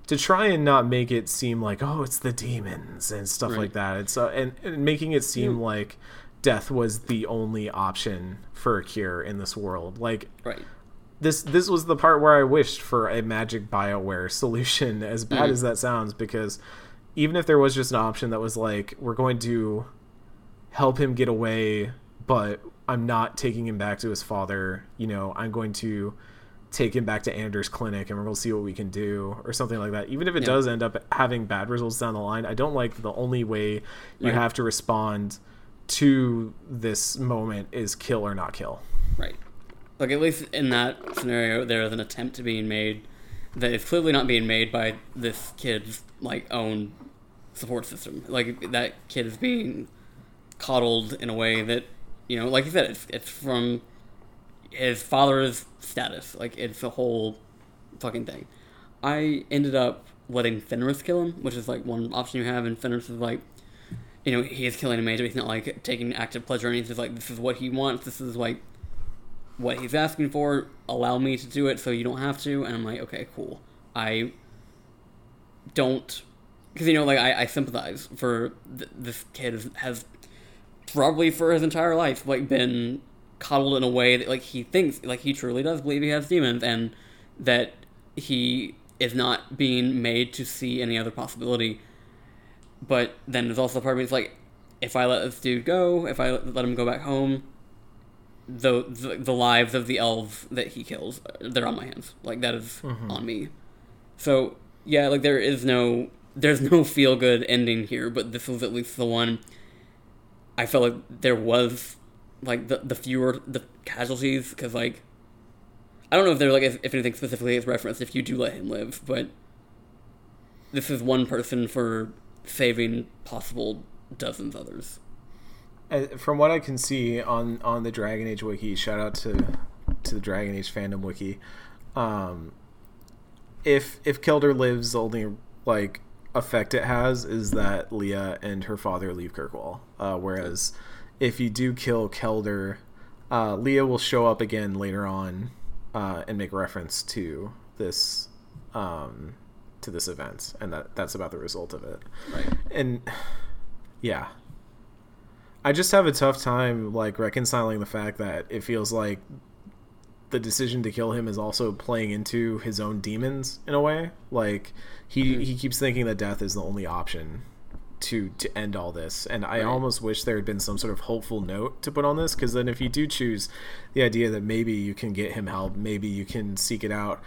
to try and not make it seem like oh it's the demons and stuff Right. like that. It's uh, and, and making it seem like death was the only option for a cure in this world. Like Right. this this was the part where I wished for a magic Bioware solution, as bad Mhm. as that sounds, because even if there was just an option that was like, we're going to help him get away, but I'm not taking him back to his father, you know, I'm going to take him back to Anders clinic and we're going to see what we can do or something like that. Even if it Yeah. does end up having bad results down the line, I don't like the only way you Right. have to respond to this moment is kill or not kill. Right. Like at least in that scenario, there is an attempt to being made that is clearly not being made by this kid's like own support system. Like that kid is being coddled in a way that you know, like you said, it's it's from his father's status. Like it's a whole fucking thing. I ended up letting Fenris kill him, which is like one option you have, and Fenris is like you know, he is killing a major. He's not like taking active pleasure, and he's just like, this is what he wants. This is like what he's asking for. Allow me to do it, so you don't have to. And I'm like, okay, cool. I don't, because you know, like I, I sympathize for th- this kid has probably for his entire life like been coddled in a way that like he thinks like he truly does believe he has demons, and that he is not being made to see any other possibility but then there's also a part of me that's like, if I let this dude go, if I let him go back home, the the, the lives of the elves that he kills, they're on my hands. Like that is mm-hmm. on me. So yeah, like there is no there's no feel good ending here, but this was at least the one. I felt like there was like the the fewer the casualties because like I don't know if they're like if, if anything specifically is referenced if you do let him live, but this is one person for saving possible dozens others. From what I can see on on the Dragon Age wiki, shout out to to the Dragon Age fandom wiki. Um, if if Kelder lives, only like effect it has is that Leah and her father leave Kirkwall. Uh, whereas if you do kill Kelder, uh, Leah will show up again later on uh, and make reference to this um, to this event, and that that's about the result of it Right. and yeah i just have a tough time like reconciling the fact that it feels like the decision to kill him is also playing into his own demons in a way. Like he he keeps thinking that death is the only option to to end all this. And i Right. almost wish there had been some sort of hopeful note to put on this because then if you do choose the idea that maybe you can get him help maybe you can seek it out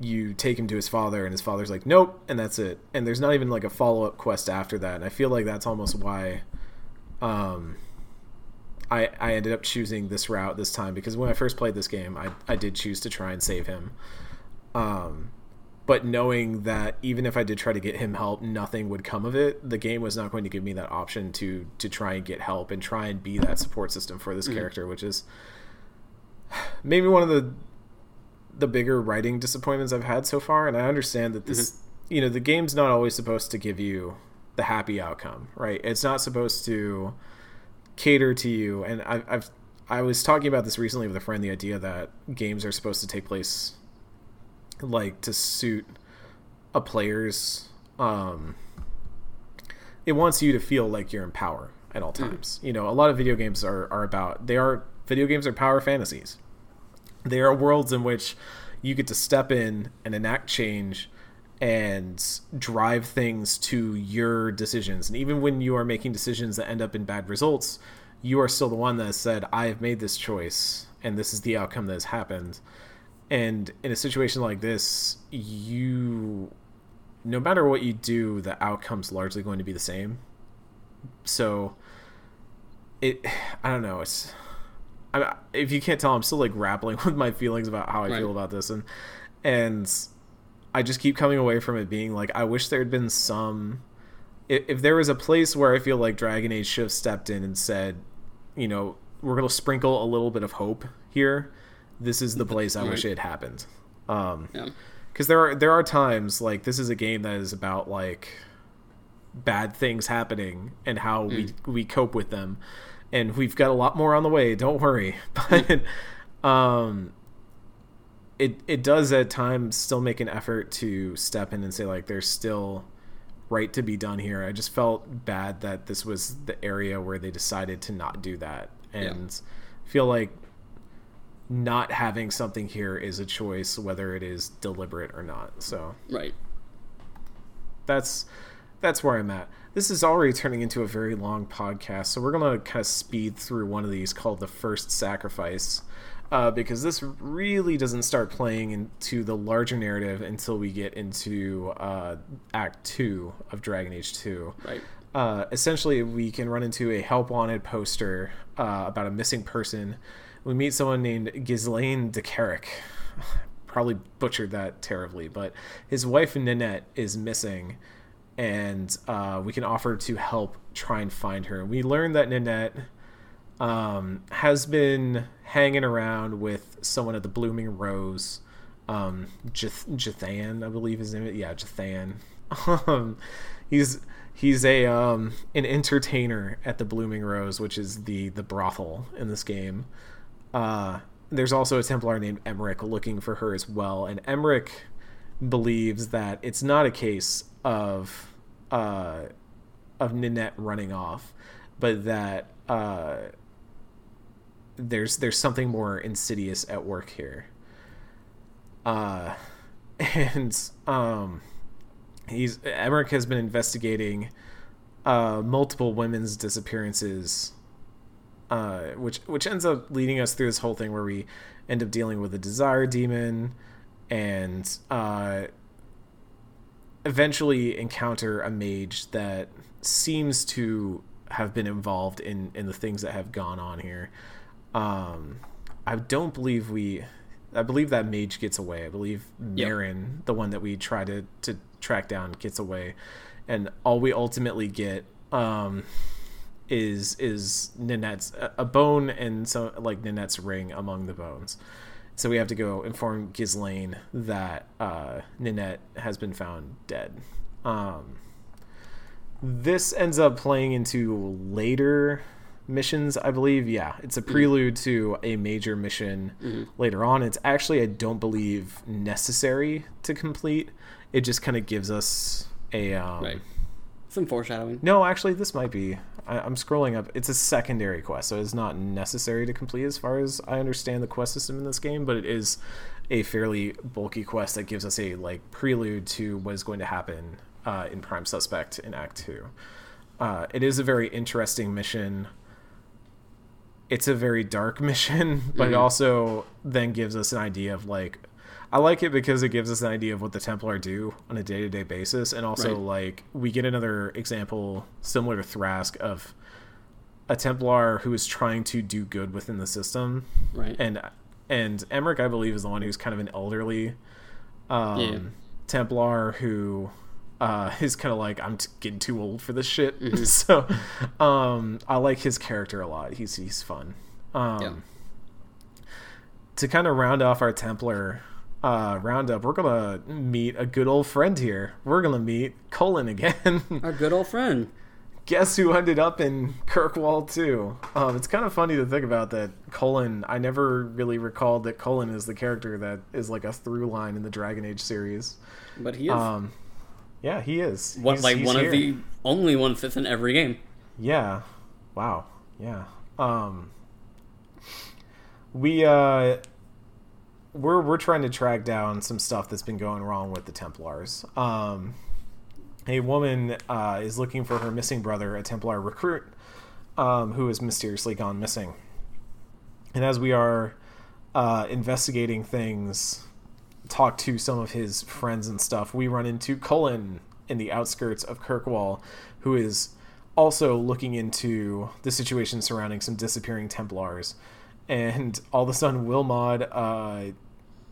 you take him to his father and his father's like nope and that's it. And there's not even like a follow-up quest after that. And i feel like that's almost why um i i ended up choosing this route this time because when i first played this game i i did choose to try and save him um but knowing that even if I did try to get him help, nothing would come of it. The game was not going to give me that option to to try and get help and try and be that support system for this character, which is maybe one of the the bigger writing disappointments I've had so far. And I understand that this, you know, the game's not always supposed to give you the happy outcome, right? It's not supposed to cater to you. And I've, I've I was talking about this recently with a friend. The idea that games are supposed to take place like to suit a player's um it wants you to feel like you're in power at all times you know a lot of video games are, are about they are video games are power fantasies they are worlds in which you get to step in and enact change and drive things to your decisions. And even when you are making decisions that end up in bad results you are still the one that said i have made this choice and this is the outcome that has happened. And in a situation like this you no matter what you do the outcome's largely going to be the same. So it i don't know it's I, if you can't tell i'm still like grappling *laughs* with my feelings about how i Right. feel about this. And and i just keep coming away from it being like i wish there had been some if, if there was a place where i feel like dragon age should have stepped in and said you know we're going to sprinkle a little bit of hope here this is the place i wish it had happened. Um Yeah. because there are there are times like this is a game that is about like bad things happening and how we we cope with them. And we've got a lot more on the way don't worry. *laughs* But um it it does at times still make an effort to step in and say like there's still right to be done here. I just felt bad that this was the area where they decided to not do that. And feel like not having something here is a choice whether it is deliberate or not. So Right. that's that's where I'm at. This is already turning into a very long podcast, so we're gonna kind of speed through one of these called the first sacrifice, uh, because this really doesn't start playing into the larger narrative until we get into uh, Act Two of Dragon Age Two. Right. Uh, essentially, we can run into a help wanted poster uh, about a missing person. We meet someone named Ghyslain de Carrick. *sighs* Probably butchered that terribly, but his wife Ninette is missing, and uh, we can offer to help try and find her. We learn that Ninette um, has been hanging around with someone at the Blooming Rose, um, I believe his name. is. Yeah, Jethann. *laughs* um, he's he's a um, an entertainer at the Blooming Rose, which is the the brothel in this game. Uh, there's also a Templar named Emmerich looking for her as well, and Emmerich believes that it's not a case of uh, of Ninette running off, but that uh, there's there's something more insidious at work here. Uh, *laughs* and um, he's Emmerich has been investigating uh, multiple women's disappearances, uh, which which ends up leading us through this whole thing where we end up dealing with a desire demon, and uh, eventually encounter a mage that seems to have been involved in in the things that have gone on here. Um, I don't believe we. I believe that mage gets away. I believe Yep. The one that we try to to track down, gets away, and all we ultimately get um, is is Ninette's a- a bone and so like Ninette's ring among the bones. So we have to go inform Ghyslain that uh, Ninette has been found dead. Um, this ends up playing into later missions, I believe. Yeah, it's a prelude to a major mission later on. It's actually, I don't believe, necessary to complete. It just kind of gives us a. Um, Right. Some foreshadowing. no, actually, this might be. I, I'm scrolling up. It's a secondary quest, so it's not necessary to complete as far as I understand the quest system in this game, but it is a fairly bulky quest that gives us a like prelude to what is going to happen uh, in Prime Suspect in Act Two. uh, it is a very interesting mission. It's a very dark *laughs* mission, but it also then gives us an idea of like I like it because it gives us an idea of what the Templar do on a day to day basis, and also Right. like we get another example similar to Thrask of a Templar who is trying to do good within the system, Right. and and Emmerich, I believe, is the one who's kind of an elderly um, Yeah. Templar who uh, *laughs* is kind of like I'm t- getting too old for this shit. Mm-hmm. *laughs* so um, I like his character a lot. He's he's fun. Um, Yeah. To kind of round off our Templar uh, roundup, we're gonna meet a good old friend here. We're gonna meet Cullen again. *laughs* Our good old friend. guess who ended up in Kirkwall too? Um, it's kind of funny to think about that Cullen. I never really recalled that Cullen is the character that is like a through line in the Dragon Age series. But he is Um, yeah, he is. one, He's- like he's one here. of the only ones that's in every game. Yeah. Wow. Yeah. Um we uh we're we're trying to track down some stuff that's been going wrong with the Templars. Um a woman uh, is looking for her missing brother, a Templar recruit, um, who has mysteriously gone missing. And as we are uh, investigating things, talk to some of his friends and stuff, we run into Cullen in the outskirts of Kirkwall, who is also looking into the situation surrounding some disappearing Templars. And all of a sudden, Wilmod uh,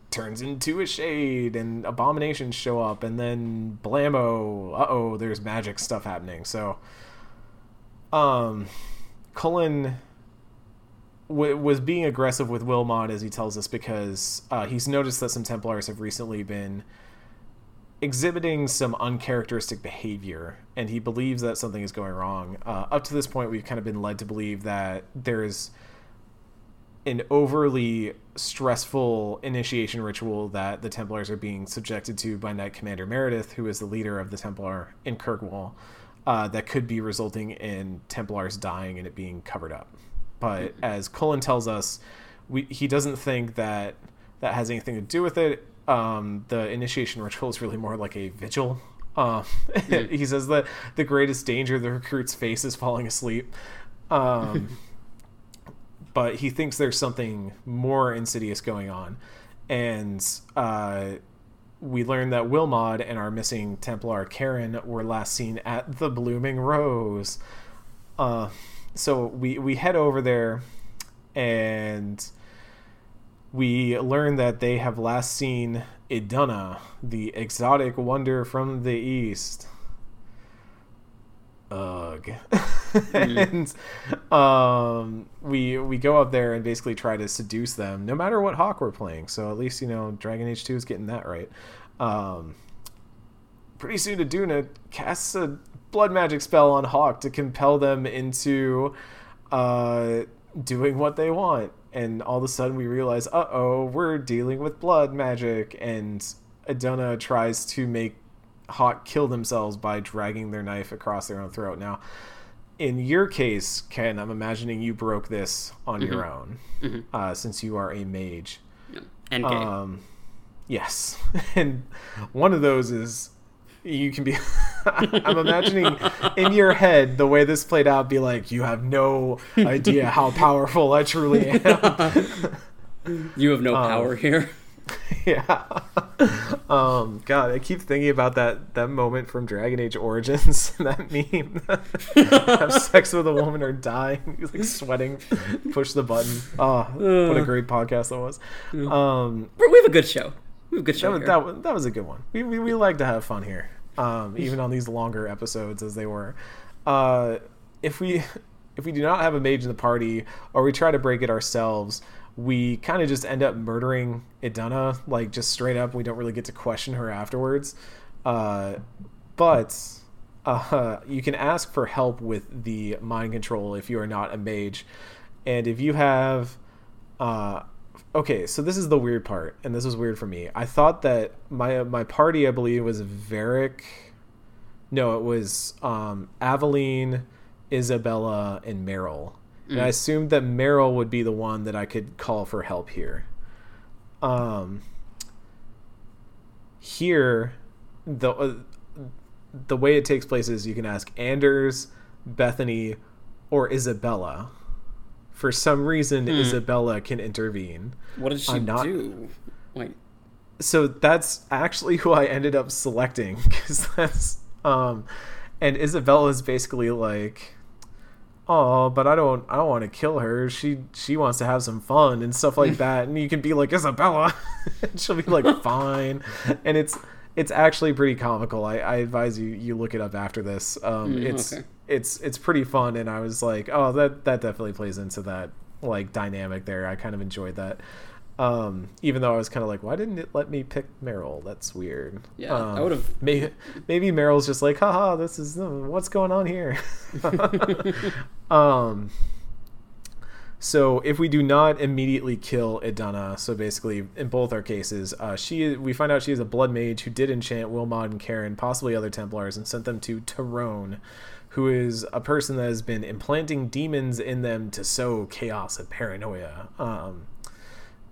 turns into a shade, and abominations show up, and then blammo! Uh oh, there's magic stuff happening. So, um, Cullen was being aggressive with Wilmod, as he tells us, because uh, he's noticed that some Templars have recently been exhibiting some uncharacteristic behavior, and he believes that something is going wrong. Uh, up to this point, we've kind of been led to believe that there's an overly stressful initiation ritual that the Templars are being subjected to by Knight Commander Meredith, who is the leader of the Templar in Kirkwall, uh, that could be resulting in Templars dying and it being covered up. But as Cullen tells us, we, he doesn't think that that has anything to do with it. Um, the initiation ritual is really more like a vigil. *laughs* Uh, he says that the greatest danger the recruits face is falling asleep. Um, *laughs* but he thinks there's something more insidious going on. And uh, we learn that Wilmod and our missing Templar Karen were last seen at the Blooming Rose. Uh, so we, we head over there and we learn that they have last seen Idunna, the exotic wonder from the east. Ugh. *laughs* and um, we we go up there and basically try to seduce them, no matter what hawke we're playing. So at least you know Dragon Age Two is getting that right. Um, pretty soon, Idunna casts a blood magic spell on Hawke to compel them into uh, doing what they want. And all of a sudden, we realize, uh oh, we're dealing with blood magic. And Idunna tries to make Hawke kill themselves by dragging their knife across their own throat. Now, in your case, Ken, I'm imagining you broke this on your own, uh, since you are a mage. And. Um, yes, *laughs* and one of those is you can be. *laughs* I'm imagining in your head the way this played out. Be like, you have no idea how *laughs* powerful I truly am. you have no um, power here. *laughs* yeah. Um, God, I keep thinking about that that moment from Dragon Age Origins. that meme. have sex with a woman or die. He's like sweating. Push the button. Oh, what a great podcast that was. Um, We have a good show. We have a good show that, that, that was a good one. We, we, we like to have fun here, um, *laughs* even on these longer episodes as they were. Uh, if we *laughs* if we do not have a mage in the party, or we try to break it ourselves, we kind of just end up murdering Idunna, like just straight up. We don't really get to question her afterwards. Uh, but uh, *laughs* you can ask for help with the mind control if you are not a mage, and if you have uh, okay, so this is the weird part, and this was weird for me. I thought that my my party, I believe, was Varric. No, it was um, Aveline, Isabela, and Merrill. And I assumed that Merrill would be the one that I could call for help here. Um, here, the uh, the way it takes place is you can ask Anders, Bethany or Isabela. For some reason, Isabela can intervene. What did she not- do? Like, so that's actually *laughs* who I ended up selecting because that's um, and Isabela is basically like, oh, but I don't, I don't want to kill her. She she wants to have some fun and stuff like *laughs* that. And you can be like Isabela, *laughs* and she'll be like fine, and it's it's actually pretty comical. I, I advise you you look it up after this. Um, Mm, it's okay. it's it's pretty fun, and I was like, oh, that that definitely plays into that like dynamic there. I kind of enjoyed that. Um, even though I was kind of like, why didn't it let me pick Merrill? That's weird. Yeah, um, I would've- Maybe maybe Merrill's just like, haha, this is what's going on here. *laughs* *laughs* um. So if we do not immediately kill Idunna, so basically in both our cases, uh, she we find out she is a blood mage who did enchant Wilmod and Karen, possibly other Templars, and sent them to Tyrone, who is a person that has been implanting demons in them to sow chaos and paranoia. Um,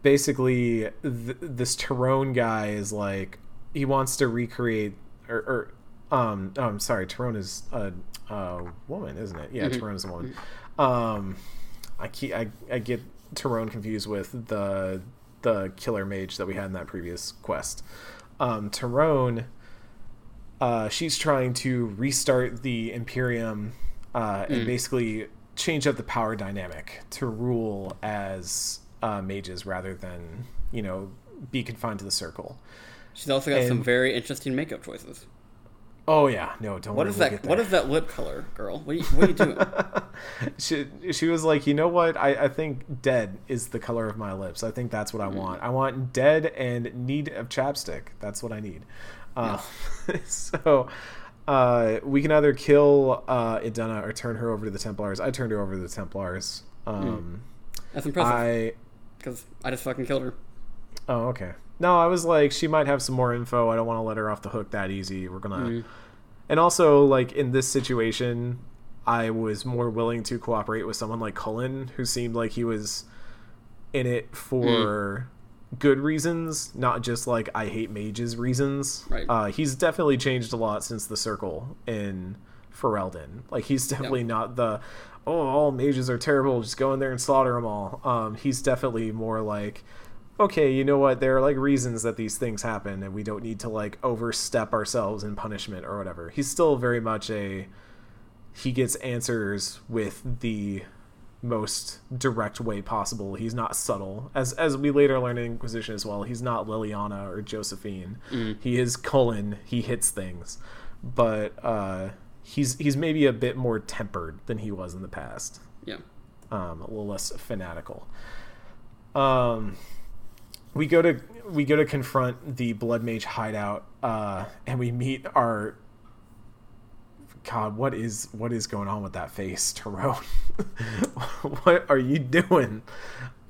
basically, th- this Tyrone guy is like he wants to recreate or. or um, oh, I'm sorry, Tyrone is a, a woman, isn't it? Yeah, Tyrone is a woman. Um, I keep I, I get Tyrone confused with the the killer mage that we had in that previous quest. Um, Tyrone, uh, she's trying to restart the Imperium uh, and basically change up the power dynamic to rule as uh, mages rather than you know be confined to the circle. she's also got some very interesting makeup choices. Oh yeah, no, don't. What is that? What that lip color, girl? What are you, what are you doing? *laughs* she she was like, you know what? I, I think dead is the color of my lips. I think that's what I Mm. want. I want dead and need of chapstick. That's what I need. Uh, *laughs* so uh, we can either kill uh, Idunna or turn her over to the Templars. I turned her over to the Templars. Um, That's impressive I because I just fucking killed her. oh okay. No, I was like, she might have some more info. I don't want to let her off the hook that easy. We're gonna Mm. and also like in this situation i was more willing to cooperate with someone like cullen who seemed like he was in it for good reasons not just like i hate mages reasons Right. uh, he's definitely changed a lot since the circle in ferelden like he's definitely not the oh all mages are terrible just go in there and slaughter them all um, he's definitely more like okay, you know what? There are like reasons that these things happen, and we don't need to like overstep ourselves in punishment or whatever. He's still very much a he gets answers with the most direct way possible. He's not subtle, as as we later learn in Inquisition as well. He's not Leliana or Josephine. He is Cullen. He hits things, but uh, he's he's maybe a bit more tempered than he was in the past Yeah. um, a little less fanatical. Um, we go to we go to confront the blood mage hideout, uh, and we meet our. God, what is what is going on with that face, Tyrone? *laughs* what are you doing?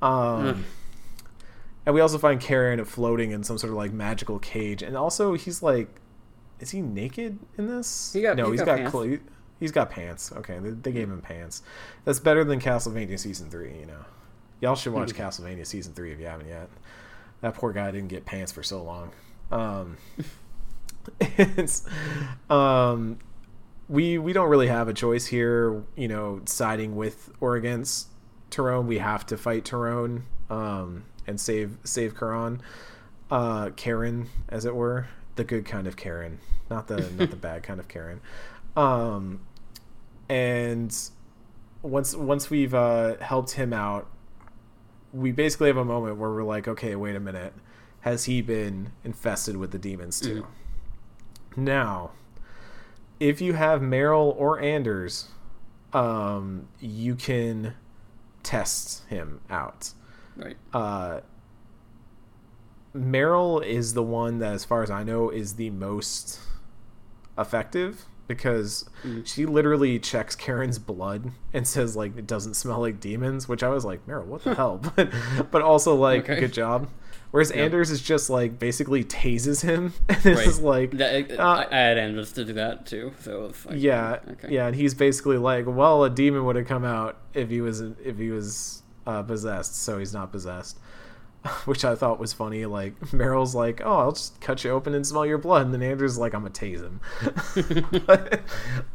Um, and we also find Karen floating in some sort of like magical cage, and also he's like, is he naked in this? He got- no, he's he's got got, pants. he's got pants. Okay, they, they gave him pants. That's better than Castlevania season three. You know, y'all should watch Castlevania season three if you haven't yet. That poor guy didn't get pants for so long. Um, *laughs* it's um, we we don't really have a choice here. You know, siding with or against Tyrone, we have to fight Tyrone um, and save save Karan, uh, Karen, as it were, the good kind of Karen, not the not the *laughs* bad kind of Karen. Um, and once once we've uh, helped him out, we basically have a moment where we're like, okay, wait a minute, has he been infested with the demons too? Now, if you have Merrill or Anders, um, you can test him out. Right. Uh, Merrill is the one that, as far as I know, is the most effective because she literally checks Karen's blood and says like it doesn't smell like demons, which I was like, Merrill, what the *laughs* hell? *laughs* But but also like Okay. good job. Whereas Anders is just like basically tases him *laughs* and is like That, uh, I, I had Anders to do that too, so like yeah, Okay. yeah, and he's basically like, well, a demon would have come out if he was if he was uh, possessed, so he's not possessed, *laughs* which I thought was funny. Like *laughs* Merrill's like, oh, I'll just cut you open and smell your blood, and then Andrew's like, I'm gonna tase him. *laughs* but,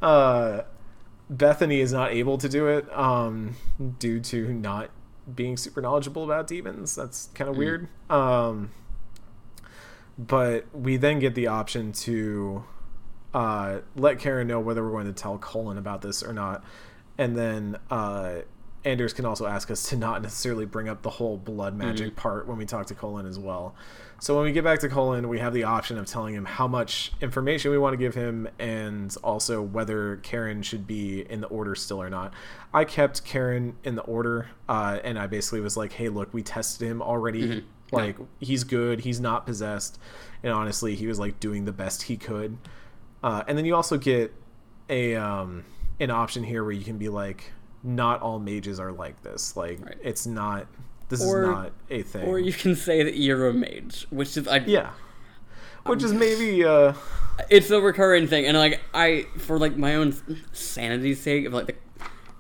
uh, Bethany is not able to do it um, due to not being super knowledgeable about demons. That's kind of weird. Um, but we then get the option to uh, let Karen know whether we're going to tell Cullen about this or not, and then uh, Anders can also ask us to not necessarily bring up the whole blood magic Mhm. part when we talk to Cullen as well. So when we get back to Cullen, we have the option of telling him how much information we want to give him and also whether Karen should be in the order still or not. I kept Karen in the order, uh, and I basically was like, hey, look, we tested him already. Mhm. Like, he's good, he's not possessed. And honestly, he was like doing the best he could. Uh, and then you also get a um, an option here where you can be like, not all mages are like this. Like, Right. it's not. This Or- is not a thing. Or you can say that you're a mage, which is I Yeah. Which is maybe uh it's a recurring thing and like i for like my own sanity's sake of like the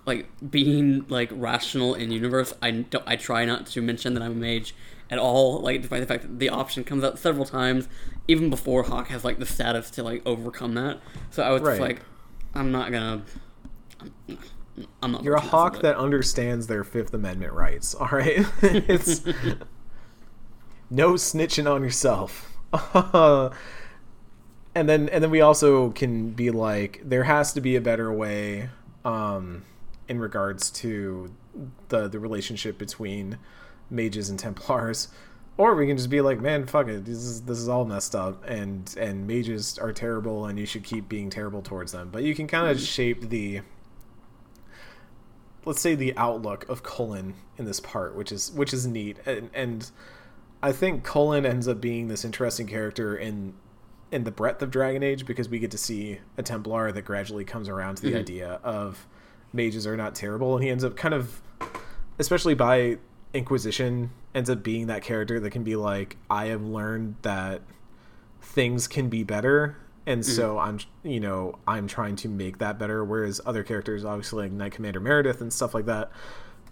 like being like rational in universe i don't i try not to mention that i'm a mage at all like despite the fact that the option comes out several times even before hawke has like the status to like overcome that so i was just like i'm not gonna i'm, I'm not you're a hawke that understands their Fifth Amendment rights, alright? *laughs* it's *laughs* no snitching on yourself. *laughs* and then and then we also can be like, there has to be a better way, um, in regards to the the relationship between mages and Templars. Or we can just be like, man, fuck it. This is this is all messed up, and and mages are terrible, and you should keep being terrible towards them. But you can kind of shape the, let's say, the outlook of Cullen in this part, which is which is neat, and, and I think Cullen ends up being this interesting character in in the breadth of Dragon Age because we get to see a Templar that gradually comes around to the Mhm. idea of mages are not terrible, and he ends up kind of, especially by Inquisition, ends up being that character that can be like, I have learned that things can be better, and so I'm, you know, I'm trying to make that better. Whereas other characters, obviously like Knight Commander Meredith and stuff like that,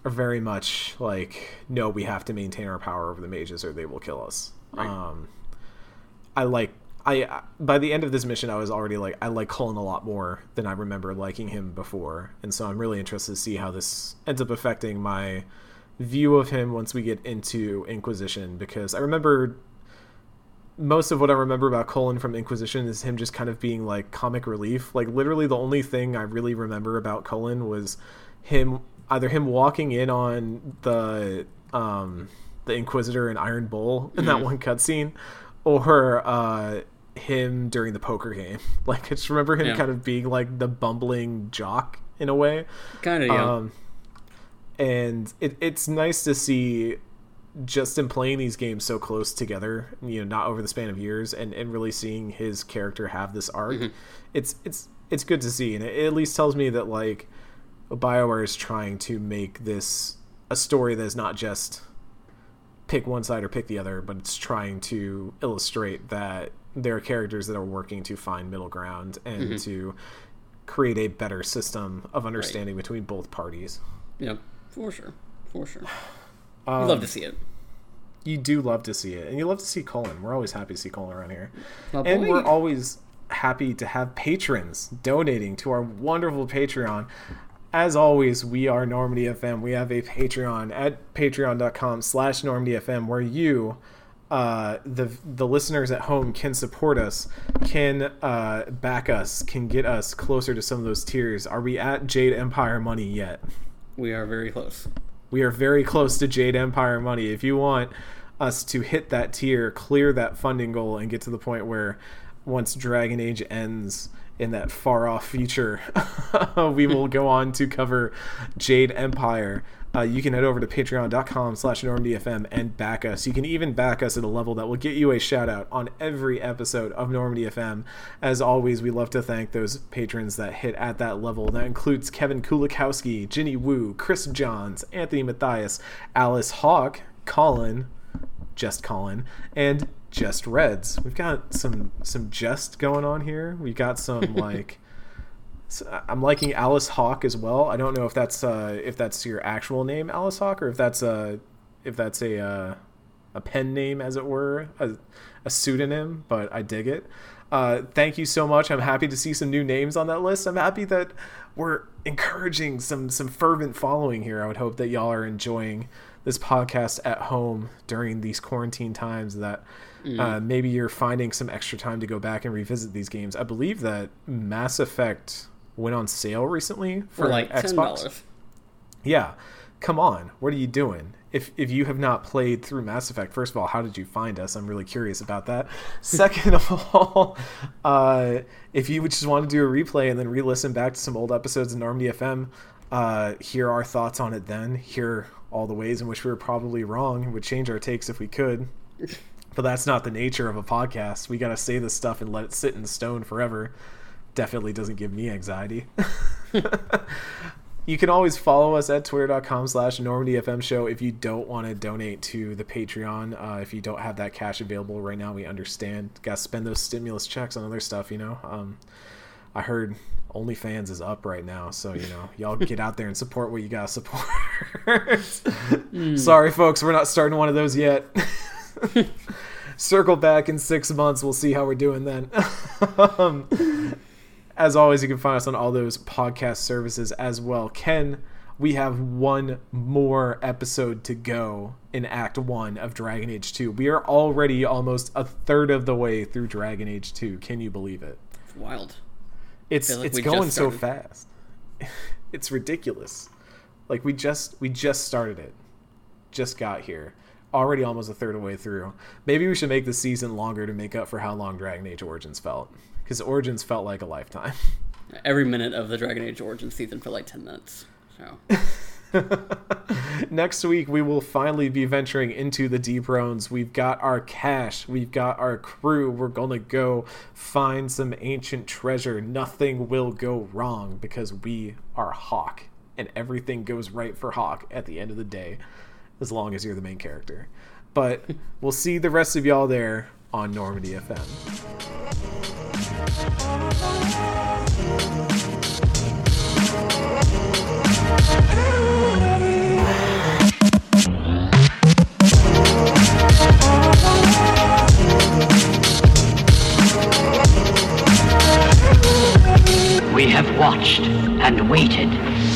are very much like, no, we have to maintain our power over the mages or they will kill us. Right. Um, I like I by the end of this mission I was already like I like Cullen a lot more than I remember liking him before. And so I'm really interested to see how this ends up affecting my view of him once we get into Inquisition because I remember most of what I remember about Cullen from Inquisition is him just kind of being like comic relief. Like literally the only thing I really remember about Cullen was him either him walking in on the um the Inquisitor and Iron Bull in that Mhm. one cutscene or uh him during the poker game. *laughs* Like I just remember him Yeah. kind of being like the bumbling jock in a way. kind of yeah Um, and it, it's nice to see just in playing these games so close together, you know, not over the span of years, and, and really seeing his character have this arc. Mhm. It's it's it's good to see, and it at least tells me that like Bioware is trying to make this a story that is not just pick one side or pick the other, but it's trying to illustrate that there are characters that are working to find middle ground and Mhm. to create a better system of understanding between both parties. yeah for sure for sure Um, you love to see it You do love to see it, and you love to see Cullen. We're always happy to see Cullen around here, and boy. we're always happy to have patrons donating to our wonderful Patreon. As always, we are Normandy FM. We have a Patreon at patreon.com slash Normandy FM where you, uh, the the listeners at home can support us, can uh, back us, can get us closer to some of those tiers. Are we at Jade Empire money yet? we are very close We are very close to Jade Empire money. If you want us to hit that tier, clear that funding goal, and get to the point where once Dragon Age ends in that far off future, *laughs* we will go on to cover Jade Empire. Uh, you can head over to patreon.com slash normandyfm and back us. You can even back us at a level that will get you a shout out on every episode of Normandy FM. As always, we love to thank those patrons that hit at that level. That includes Kevin Kulikowski, Ginny Wu, Chris Johns, Anthony Matthias, Alice Hawk, Colin, just Colin, and just Reds. We've got some some jest going on here. We've got some *laughs* like I'm liking Alice Hawk as well. I don't know if that's uh, if that's your actual name, Alice Hawk, or if that's a if that's a uh, a pen name, as it were, a, a pseudonym. But I dig it. Uh, thank you so much. I'm happy to see some new names on that list. I'm happy that we're encouraging some some fervent following here. I would hope that y'all are enjoying this podcast at home during these quarantine times. That Mm. uh, maybe you're finding some extra time to go back and revisit these games. I believe that Mass Effect went on sale recently for, For like Xbox. dollars. Yeah. Come on. What are you doing? If if you have not played through Mass Effect, first of all, how did you find us? I'm really curious about that. *laughs* Second of all, uh, if you would just want to do a replay and then re-listen back to some old episodes of Normandy FM, uh, hear our thoughts on it then, hear all the ways in which we were probably wrong, and would change our takes if we could. *laughs* But that's not the nature of a podcast. We got to say this stuff and let it sit in stone forever. Definitely doesn't give me anxiety. *laughs* you can always follow us at twitter.com slash normandyfm show if you don't want to donate to the patreon uh, if you don't have that cash available right now we understand gotta spend those stimulus checks on other stuff you know um, i heard onlyfans is up right now so you know y'all get out there and support what you gotta support *laughs* sorry folks we're not starting one of those yet *laughs* *laughs* circle back in six months we'll see how we're doing then *laughs* um, as always, you can find us on all those podcast services as well. Ken, we have one more episode to go in Act 1 of Dragon Age 2. We are already almost a third of the way through Dragon Age 2. Can you believe it? It's wild. It's like it's going so fast. *laughs* It's ridiculous. Like we just we just started it. Just got here. Already almost a third of the way through. Maybe we should make the season longer to make up for how long Dragon Age Origins felt. Because Origins felt like a lifetime. *laughs* Every minute of the Dragon Age Origins season for like ten minutes. So *laughs* Next week, we will finally be venturing into the deep roads. We've got our cash, we've got our crew. We're going to go find some ancient treasure. Nothing will go wrong because we are Hawke, and everything goes right for Hawke at the end of the day, as long as you're the main character. But *laughs* we'll see the rest of y'all there on Normandy FM. We have watched and waited